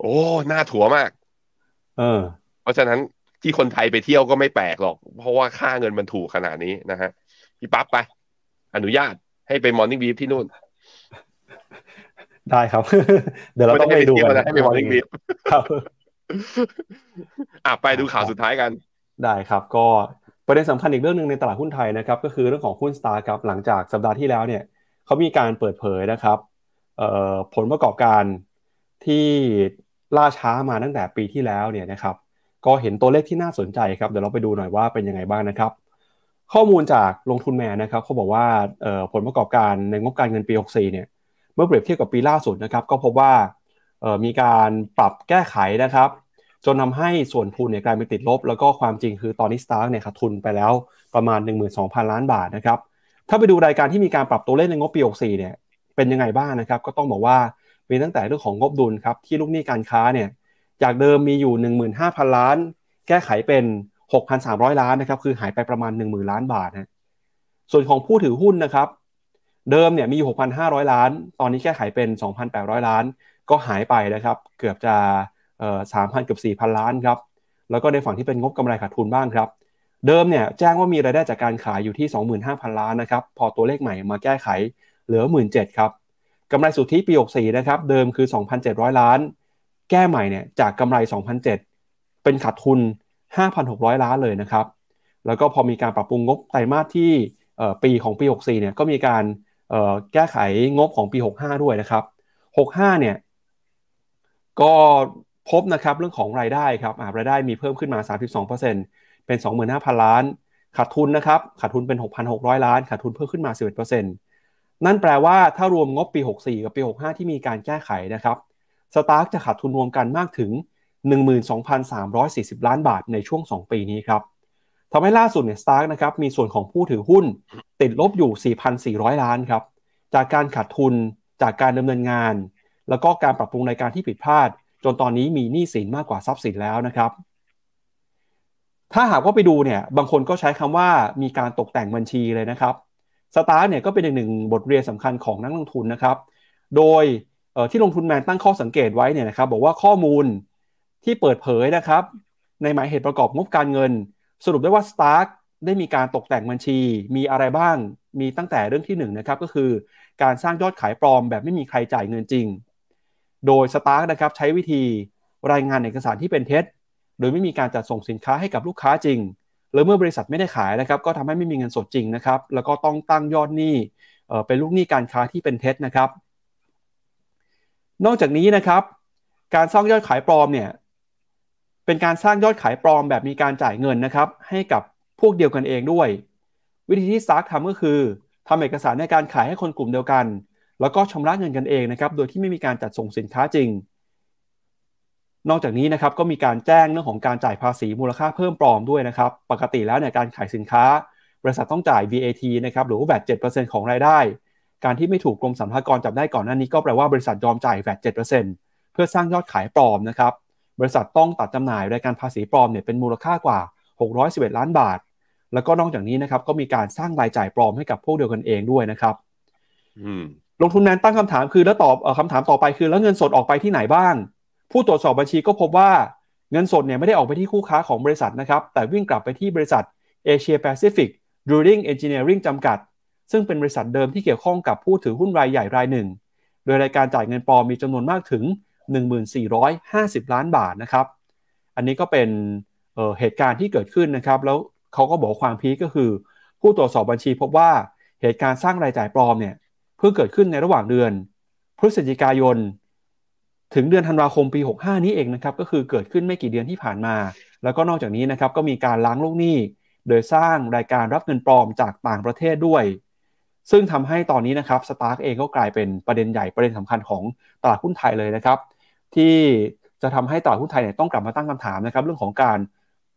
โอ้น่าถัวมาก เออ เพราะฉะนั้นที่คนไทยไปเที่ยวก็ไม่แปลกหรอก เพราะว่าค่าเงินมันถูกขนาดนี้นะฮะพี่ปั๊บไป อนุญาตให้ไปมอร์นิ่งบีฟที่นู่น ได้ครับ เดี๋ยวเราต้องไปดูกันให้ไปมอร์นิ่งบีฟครับอะไปดูข่าวสุดท้ายกัน ได้ครับก็ประเด็นสำคัญอีกเรื่องหนึ่งในตลาดหุ้นไทยนะครับ ก็คือเรื่องของหุ้นสตาร์ครับหลังจากสัปดาห์ที่แล้วเนี่ยเขามีการเปิดเผยนะครับผลประกอบการที่ล่าช้ามาตั้งแต่ปีที่แล้วเนี่ยนะครับ ก็เห็นตัวเลขที่น่าสนใจครับเดี๋ยวเราไปดูหน่อยว่าเป็นยังไงบ้างนะครับ ข้อมูลจากลงทุนแมนนะครับเขาบอกว่าผลประกอบการในงบการเงินปี 64เนี่ย เมื่อเปรียบเทียบกับปีล่าสุดนะครับก็พบว่ามีการปรับแก้ไขนะครับ จนทาให้ส่วนทุนเนี่ยกลายเป็นติดลบ แล้วก็ความจริงคือตอนนี้สตาร์เนี่ยขาดทุนไปแล้วประมาณ 12,000 ล้านบาทนะครับถ้าไปดูรายการที่มีการปรับตัวเลขในงบปี64เนี่ยเป็นยังไงบ้างนะครับ ก็ต้องบอกว่ามีตั้งแต่เรื่องของงบดุลครับที่ลูกหนี้การค้าเนี่ยจากเดิมมีอยู่ 15,000 ล้าน แก้ไขเป็น 6,300 ล้านนะครับคือหายไปประมาณ 10,000 ล้านบาทนะส่วนของผู้ถือหุ้นนะครับ เดิมเนี่ยมีอยู่6,500 ล้าน ตอนนี้แก้ไขเป็น 2,800 ล้าน ก็หายไปนะครับ เกือบจะเอ่อ3,000เกือบ4,000ล้านครับ แล้วก็ในฝั่งที่เป็นงบกำไรขาดทุนบ้างครับ เดิมเนี่ยแจ้งว่ามีรายได้จากการขายอยู่ที่ 25,000 ล้านนะครับ พอตัวเลขใหม่มาแก้ไขเหลือ 17,000ครับกำไรสุทธิปี64นะครับ เดิมคือ 2,700 ล้าน แก้ใหม่เนี่ยจากกำไร 2,007เป็นขาดทุน 5,600 ล้านเลยนะครับ แล้วก็พอมีการปรับปรุงงบไตรมาสที่ปีของปี 64เนี่ยก็มีการ แก้ไขงบของปี 65 ด้วยนะครับ 65 เนี่ย ก็พบนะครับเรื่องของรายได้ครับรายได้มีเพิ่มขึ้นมา 32%เป็น 25,000 ล้าน ขาดทุนนะครับ ขาดทุนเป็น 6,600 ล้าน ขาดทุนเพิ่มขึ้นมา 11%นั่นแปลว่าถ้ารวมงบปี 64 กับปี 65 ที่มีการแก้ไขนะครับ สตาร์กจะขาดทุนรวมกันมากถึง 12,340 ล้านบาทในช่วง 2 ปีนี้ครับ ทำให้ล่าสุดเนี่ยสตาร์กนะครับมีส่วนของผู้ถือหุ้น ติดลบอยู่ 4,400 ล้านครับ จากการขาดทุนจากการดำเนินงาน แล้วก็การปรับปรุงรายการที่ผิดพลาด จนตอนนี้มีหนี้สินมากกว่าทรัพย์สินแล้วนะครับ ถ้าหากว่าไปดูเนี่ยบางคนก็ใช้คำว่ามีการตกแต่งบัญชีเลยนะครับสตาร์เนี่ยก็เป็นหนึ่งบทเรียนสำคัญของนักลงทุนนะครับ โดยที่ลงทุนแมนตั้งข้อสังเกตไว้เนี่ยนะครับบอกว่าข้อมูลที่เปิดเผยนะครับ ในหมายเหตุประกอบงบการเงิน สรุปได้ว่า Stark ได้มีการตกแต่งบัญชี มีอะไรบ้าง มีตั้งแต่เรื่องที่1นนะครับก็คือการสร้างยอดขายปลอมแบบไม่มีใครจ่ายเงินจริง โดย Stark นะครับใช้วิธีรายงานเอกสารที่เป็นเท็จ โดยไม่มีการจัดส่งสินค้าให้กับลูกค้าจริงหรือเมื่อบริษัทไม่ได้ขายนะครับก็ทำให้ไม่มีเงินสดจริงนะครับ แล้วก็ต้องตั้งยอดหนี้เป็นลูกหนี้การค้าที่เป็นเท็จนะครับ นอกจากนี้นะครับ การสร้างยอดขายปลอมเนี่ย เป็นการสร้างยอดขายปลอมแบบมีการจ่ายเงินนะครับ ให้กับพวกเดียวกันเองด้วย วิธีที่ซักทำก็คือทำเอกสารในการขายให้คนกลุ่มเดียวกัน แล้วก็ชำระเงินกันเองนะครับ โดยที่ไม่มีการจัดส่งสินค้าจริง นอกจากนี้นะครับก็มีการแจ้งเรื่องของการจ่ายภาษีมูลค่าเพิ่มปลอมด้วยนะครับ ปกติแล้วเนี่ยการขายสินค้า บริษัทต้องจ่าย VAT นะครับหรือว่า VAT 7%ของรายได้ การที่ไม่ถูกกรมสรรพากรจับได้ก่อนหน้านี้ก็แปลว่าบริษัทยอมจ่าย VAT 7%เพื่อสร้างยอดขายปลอมนะครับ บริษัทต้องตัดจำหน่ายรายการภาษีปลอมเนี่ยเป็นมูลค่ากว่า 611 ล้านบาท แล้วก็นอกจากนี้นะครับก็มีการสร้างรายจ่ายปลอมให้กับพวกเดียวกันเองด้วยนะครับลงทุนแมนตั้งคำถามคือแล้วตอบคำถามต่อไปคือแล้วเงินสดออกไปที่ไหนบ้าง ผู้ตรวจสอบบัญชีก็พบว่าเงินสดเนี่ยไม่ได้ออกไปที่คู่ค้าของบริษัทนะครับแต่วิ่งกลับไปที่บริษัท Asia Pacific Drilling Engineering จำกัด ซึ่งเป็นบริษัทเดิมที่เกี่ยวข้องกับผู้ถือหุ้นรายใหญ่รายหนึ่ง โดยรายการจ่ายเงินปลอมมีจำนวนมากถึง 1450 ล้านบาทนะครับ อันนี้ก็เป็นเเหตุการณ์ที่เกิดขึ้นนะครับ แล้วเขาก็บอกความพีก็คือ ผู้ตรวจสอบบัญชีพบว่าเหตุการณ์สร้างรายจ่ายปลอมเนี่ยเพิ่งเกิดขึ้นในระหว่างเดือน พฤศจิกายน ถึงเดือนธันวาคมปี 65 นี้เองนะครับก็คือเกิดขึ้นไม่กี่เดือนที่ผ่านมา แล้วก็นอกจากนี้นะครับก็มีการล้างลูกหนี้ โดยสร้างรายการรับเงินปลอมจากต่างประเทศด้วยซึ่งทำให้ตอนนี้นะครับสตาร์กเองก็กลายเป็นประเด็นใหญ่ประเด็นสำคัญของตลาดหุ้นไทยเลยนะครับ ที่จะทำให้ตลาดหุ้นไทยเนี่ยต้องกลับมาตั้งคำถามนะครับเรื่องของการ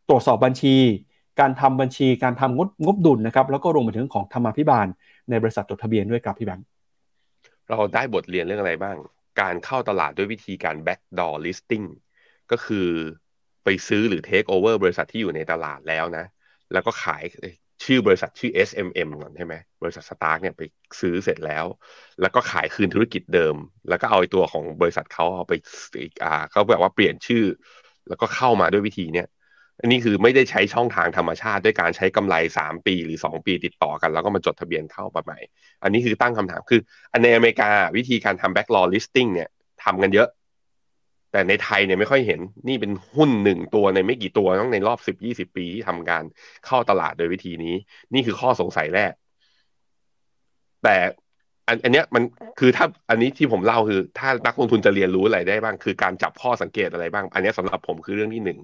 ตรวจสอบบัญชี การทำบัญชีการทำงบงบดุลนะครับแล้วก็รวมไปถึงของธรรมาภิบาล ในบริษัทจดทะเบียนด้วยครับพี่แบงค์เราได้บทเรียนเรื่องอะไรบ้าง การเข้าตลาดด้วยวิธีการ backdoor listing ก็คือไปซื้อหรือ take over บริษัทที่อยู่ในตลาดแล้วนะ แล้วก็ขาย ชื่อบริษัทชื่อ SMM ก่อนใช่ไหมบริษัทสตาร์กเนี่ยไปซื้อเสร็จแล้ว แล้วก็ขายคืนธุรกิจเดิม แล้วก็เอาตัวของบริษัทเขาเอาไปอ่าเขาแบบว่าเปลี่ยนชื่อ แล้วก็เข้ามาด้วยวิธีเนี้ยอันนี้คือไม่ได้ใช้ช่องทางธรรมชาติด้วยการใช้กำไรสามปีหรือสองปีติดต่อกัน แล้วก็มาจดทะเบียนเข้ามาใหม่ อันนี้คือตั้งคำถามคืออันในอเมริกาวิธีการทำ backlog listing เนี่ยทำกันเยอะ แต่ในไทยเนี่ยไม่ค่อยเห็นนี่เป็นหุ้นหนึ่งตัวในไม่กี่ตัวต้องในรอบสิบยี่สิบปีที่ทำการเข้าตลาดโดยวิธีนี้ นี่คือข้อสงสัยแรก แต่อันอันเนี้ยมันคือถ้าอันนี้ที่ผมเล่าคือ ถ้านักลงทุนจะเรียนรู้อะไรได้บ้าง คือการจับข้อสังเกตอะไรบ้าง อันนี้สำหรับผมคือเรื่องที่หนึ่ง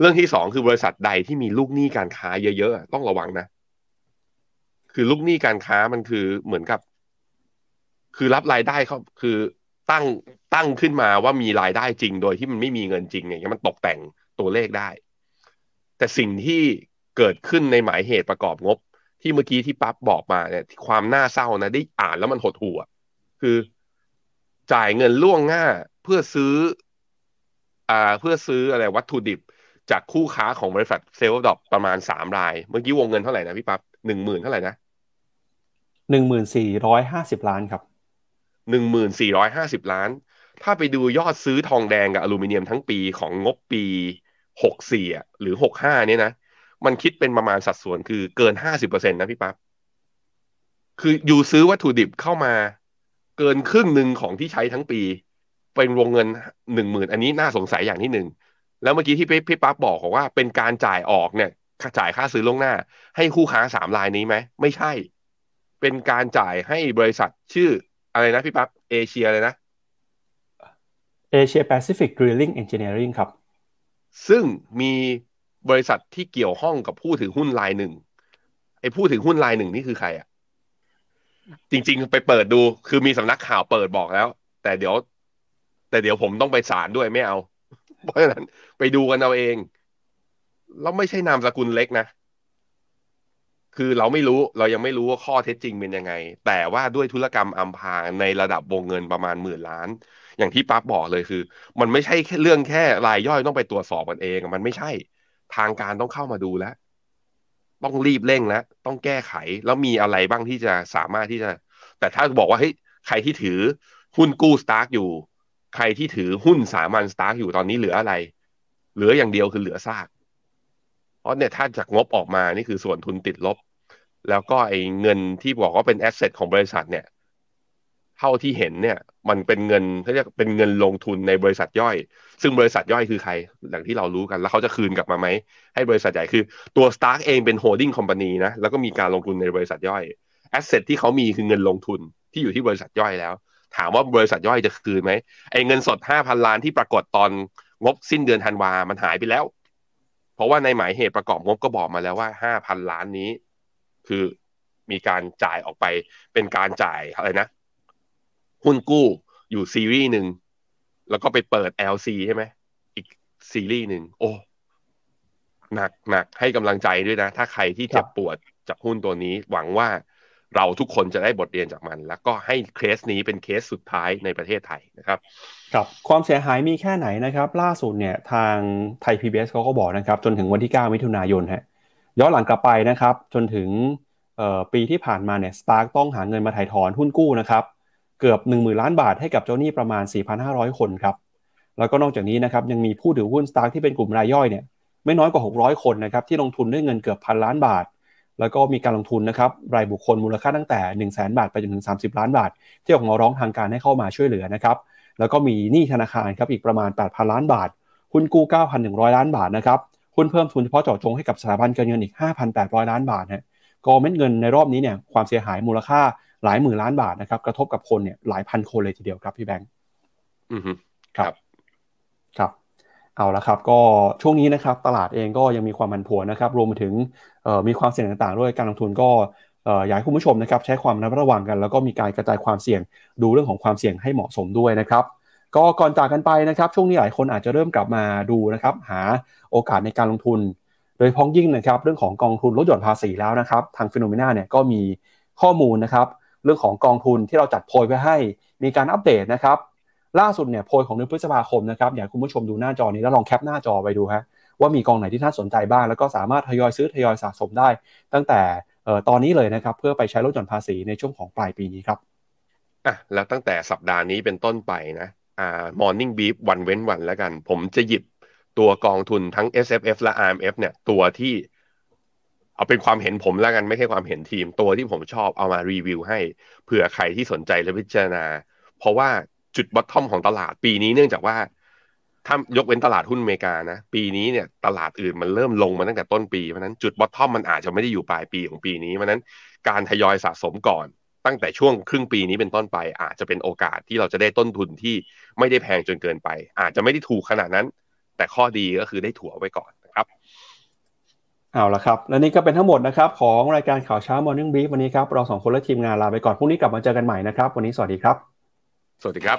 เรื่องที่สองคือบริษัทใดที่มีลูกหนี้การค้าเยอะๆต้องระวังนะ คือลูกหนี้การค้ามันคือเหมือนกับ คือรับรายได้เขาคือ ตั้งตั้งขึ้นมาว่ามีรายได้จริง โดยที่มันไม่มีเงินจริงอย่างเงี้ยมันตกแต่งตัวเลขได้ แต่สิ่งที่เกิดขึ้นในหมายเหตุประกอบงบ ที่เมื่อกี้ที่ปั๊บบอกมาเนี่ยความน่าเศร้านะได้อ่านแล้วมันหดหัวคือจ่ายเงินล่วงหน้าเพื่อซื้ออ่าเพื่อซื้ออะไรวัตถุดิบ จากคู่ค้าของบริษัทเซลล์ดอปประมาณสามราย เมื่อกี้วงเงินเท่าไหร่นะพี่ปั๊บหนึ่งหมื่นเท่าไหร่นะหนึ่งหมื่นสี่ร้อยห้าสิบล้านครับ หนึ่งหมื่นสี่ร้อยห้าสิบล้าน ถ้าไปดูยอดซื้อทองแดงกับอลูมิเนียมทั้งปีของงบปีหกสี่หรือหกห้าเนี่ยนะ มันคิดเป็นประมาณสัดส่วนคือเกินห้าสิบเปอร์เซ็นต์นะพี่ปั๊บคืออยู่ซื้อวัตถุดิบเข้ามาเกินครึ่งหนึ่งของที่ใช้ทั้งปี เป็นวงเงินหนึ่งหมื่นอันนี้น่าสงสัยอย่างที่หนึ่งแล้วเมื่อกี้ที่พี่ปั๊บบอกว่าเป็นการจ่ายออกเนี่ยจ่ายค่าซื้อล่วงหน้า ให้คู่ค้าสามรายนี้ไหมไม่ใช่ เป็นการจ่ายให้บริษัทชื่อ อะไรนะพี่ปั๊บเอเชียเลยนะ Asia Pacific Drilling Engineering ครับ ซึ่งมีบริษัทที่เกี่ยวข้องกับผู้ถือหุ้นรายหนึ่งไอ้ผู้ถือหุ้นรายหนึ่งนี่คือใครอะจริง ๆ ไปเปิดดูคือมีสำนักข่าวเปิดบอกแล้ว แต่เดี๋ยว แต่เดี๋ยวผมต้องไปศาลด้วยไม่เอา เพราะฉะนั้นไปดูกันเอาเอง แล้วไม่ใช่นามสกุลเล็กนะ คือเราไม่รู้เรายังไม่รู้ว่าข้อเท็จจริงเป็นยังไง แต่ว่าด้วยธุรกรรมอัมพางในระดับวงเงินประมาณหมื่นล้าน อย่างที่ปั๊บบอกเลยคือ มันไม่ใช่แค่เรื่องแค่รายย่อยต้องไปตรวจสอบกันเอง มันไม่ใช่ทางการต้องเข้ามาดูแล้ว ต้องรีบเร่งแล้ว ต้องแก้ไขแล้วมีอะไรบ้างที่จะสามารถที่จะ แต่ถ้าบอกว่าเฮ้ยใครที่ถือหุ้นกู้สตาร์กอยู่ ใครที่ถือหุ้นสามัญสตาร์กอยู่ตอนนี้เหลืออะไร เหลืออย่างเดียวคือเหลือซากเพราะเนี่ยถ้าจากงบออกมานี่คือส่วนทุนติดลบ แล้วก็ไอ้เงินที่บอกว่าเป็น asset ของบริษัทเนี่ยเท่าที่เห็นเนี่ย มันเป็นเงินเขาเรียกเป็นเงินลงทุนในบริษัทย่อย ซึ่งบริษัทย่อยคือใครอย่างที่เรารู้กัน แล้วเขาจะคืนกลับมาไหม ให้บริษัทใหญ่คือตัว Stark เองเป็น holding company นะแล้วก็มีการลงทุนในบริษัทย่อย asset ที่เขามีคือเงินลงทุนที่อยู่ที่บริษัทย่อยแล้ว ถามว่าบริษัทย่อยจะคืนไหมไอ้เงินสดห้าพันล้านที่ปรากฏตอนงบสิ้นเดือนธันวามันหายไปแล้ว เพราะว่าในหมายเหตุประกอบงบก็บอกมาแล้วว่าห้าพันล้านนี้ คือมีการจ่ายออกไปเป็นการจ่ายอะไรนะหุ้นกู้อยู่ซีรีส์หนึ่งแล้วก็ไปเปิด LC ใช่ไหมอีกซีรีส์หนึ่งโอ้หนักหนักให้กำลังใจด้วยนะ ถ้าใครที่เจ็บปวดจากหุ้นตัวนี้ หวังว่าเราทุกคนจะได้บทเรียนจากมัน แล้วก็ให้เคสนี้เป็นเคสสุดท้ายในประเทศไทยนะครับครับความเสียหายมีแค่ไหนนะครับ ล่าสุดเนี่ยทางไทย PBS เขาก็บอกนะครับ จนถึงวันที่ 9 มิถุนายนฮะ ย้อนหลังกลับไปนะครับ จนถึงปีที่ผ่านมาเนี่ยสตาร์กต้องหาเงินมาถ่ายถอนหุ้นกู้นะครับ เกือบ 1 0,000 ล้านบาทให้กับเจ้าหนี้ประมาณ 4,500 คนครับ แล้วก็นอกจากนี้นะครับยังมีผู้ถือหุ้นสตาร์กที่เป็นกลุ่มรายย่อยเนี่ยไม่น้อยกว่า 600 คนนะครับที่ลงทุนด้วยเงินเกือบพันล้านบาท แล้วก็มีการลงทุนนะครับรายบุคคลมูลค่าตั้งแต่ 1 0 0 0 0แบาทไปจนถึง 30 ล้านบาท ที่ออกมาร้องทางการให้เข้ามาช่วยเหลือนะครับแล้วก็มีหนี้ธนาคารครับอีกประมาณ 8,000 ล้านบาทหุ้นกู้ 9,100 ล้านบาทนะครับ หุ้นเพิ่มทุนเฉพาะเจาะจงให้กับสถาบันการเงินอีก 5,800 ล้านบาทนะก็เม็ดเงินในรอบนี้เนี่ยความเสียหายมูลค่าหลายหมื่นล้านบาทนะครับกระทบกับคนเนี่ยหลายพันคนเลยทีเดียวครับพี่แบงค์อือฮึครับครับ เอาละครับ ก็ช่วงนี้นะครับ ตลาดเองก็ยังมีความผันผวนนะครับ รวมไปถึงมีความเสี่ยงต่างๆ ด้วยการลงทุนก็อยากให้คุณผู้ชมนะครับ ใช้ความระมัดระวังกัน แล้วก็มีการกระจายความเสี่ยงดูเรื่องของความเสี่ยงให้เหมาะสมด้วยนะครับ ก็ก่อนจากกันไปนะครับช่วงนี้หลายคนอาจจะเริ่มกลับมาดูนะครับหาโอกาสในการลงทุน โดยเฉพาะอย่างยิ่งนะครับเรื่องของกองทุนลดหย่อนภาษีแล้วนะครับทาง Finnomena เนี่ยก็มีข้อมูลนะครับเรื่องของกองทุนที่เราจัดโพยไว้ให้มีการอัปเดตนะครับล่าสุดเนี่ยโพยของเดือนพฤษภาคมนะครับอยากคุณผู้ชมดูหน้าจอนี้แล้วลอง cap หน้าจอไปดูฮะว่ามีกองไหนที่ท่านสนใจบ้าง แล้วก็สามารถทยอยซื้อทยอยสะสมได้ ตั้งแต่ตอนนี้เลยนะครับเพื่อไปใช้ลดหย่อนภาษีในช่วงของปลายปีนี้ครับอะแล้วตั้งแต่สัปดาห์นี้เป็นต้นไปนะ อ่า morning beef วันเว้นวันแล้วกัน ผมจะหยิบตัวกองทุนทั้ง S F F และ R M F เนี่ย ตัวที่ เอาเป็นความเห็นผมแล้วกันไม่ใช่ความเห็นทีม ตัวที่ผมชอบเอามารีวิวให้เผื่อใครที่สนใจและพิจารณา เพราะว่าจุดบอททอมของตลาดปีนี้เนื่องจากว่าถ้ายกเว้นตลาดหุ้นอเมริกานะ ปีนี้เนี่ยตลาดอื่นมันเริ่มลงมาตั้งแต่ต้นปี เพราะนั้นจุดบอททอมมันอาจจะไม่ได้อยู่ปลายปีของปีนี้ เพราะนั้นการทยอยสะสมก่อน ตั้งแต่ช่วงครึ่งปีนี้เป็นต้นไปอาจจะเป็นโอกาสที่เราจะได้ต้นทุนที่ไม่ได้แพงจนเกินไป อาจจะไม่ได้ถูกขนาดนั้น แต่ข้อดีก็คือได้ถั่วไว้ก่อนนะครับเอาละครับ และนี่ก็เป็นทั้งหมดนะครับของรายการข่าวเช้า Morning Brief วันนี้ครับเราสองคนและทีมงานลาไปก่อนพรุ่งนี้กลับมาเจอกันใหม่นะครับ วันนี้สวัสดีครับ สวัสดีครับ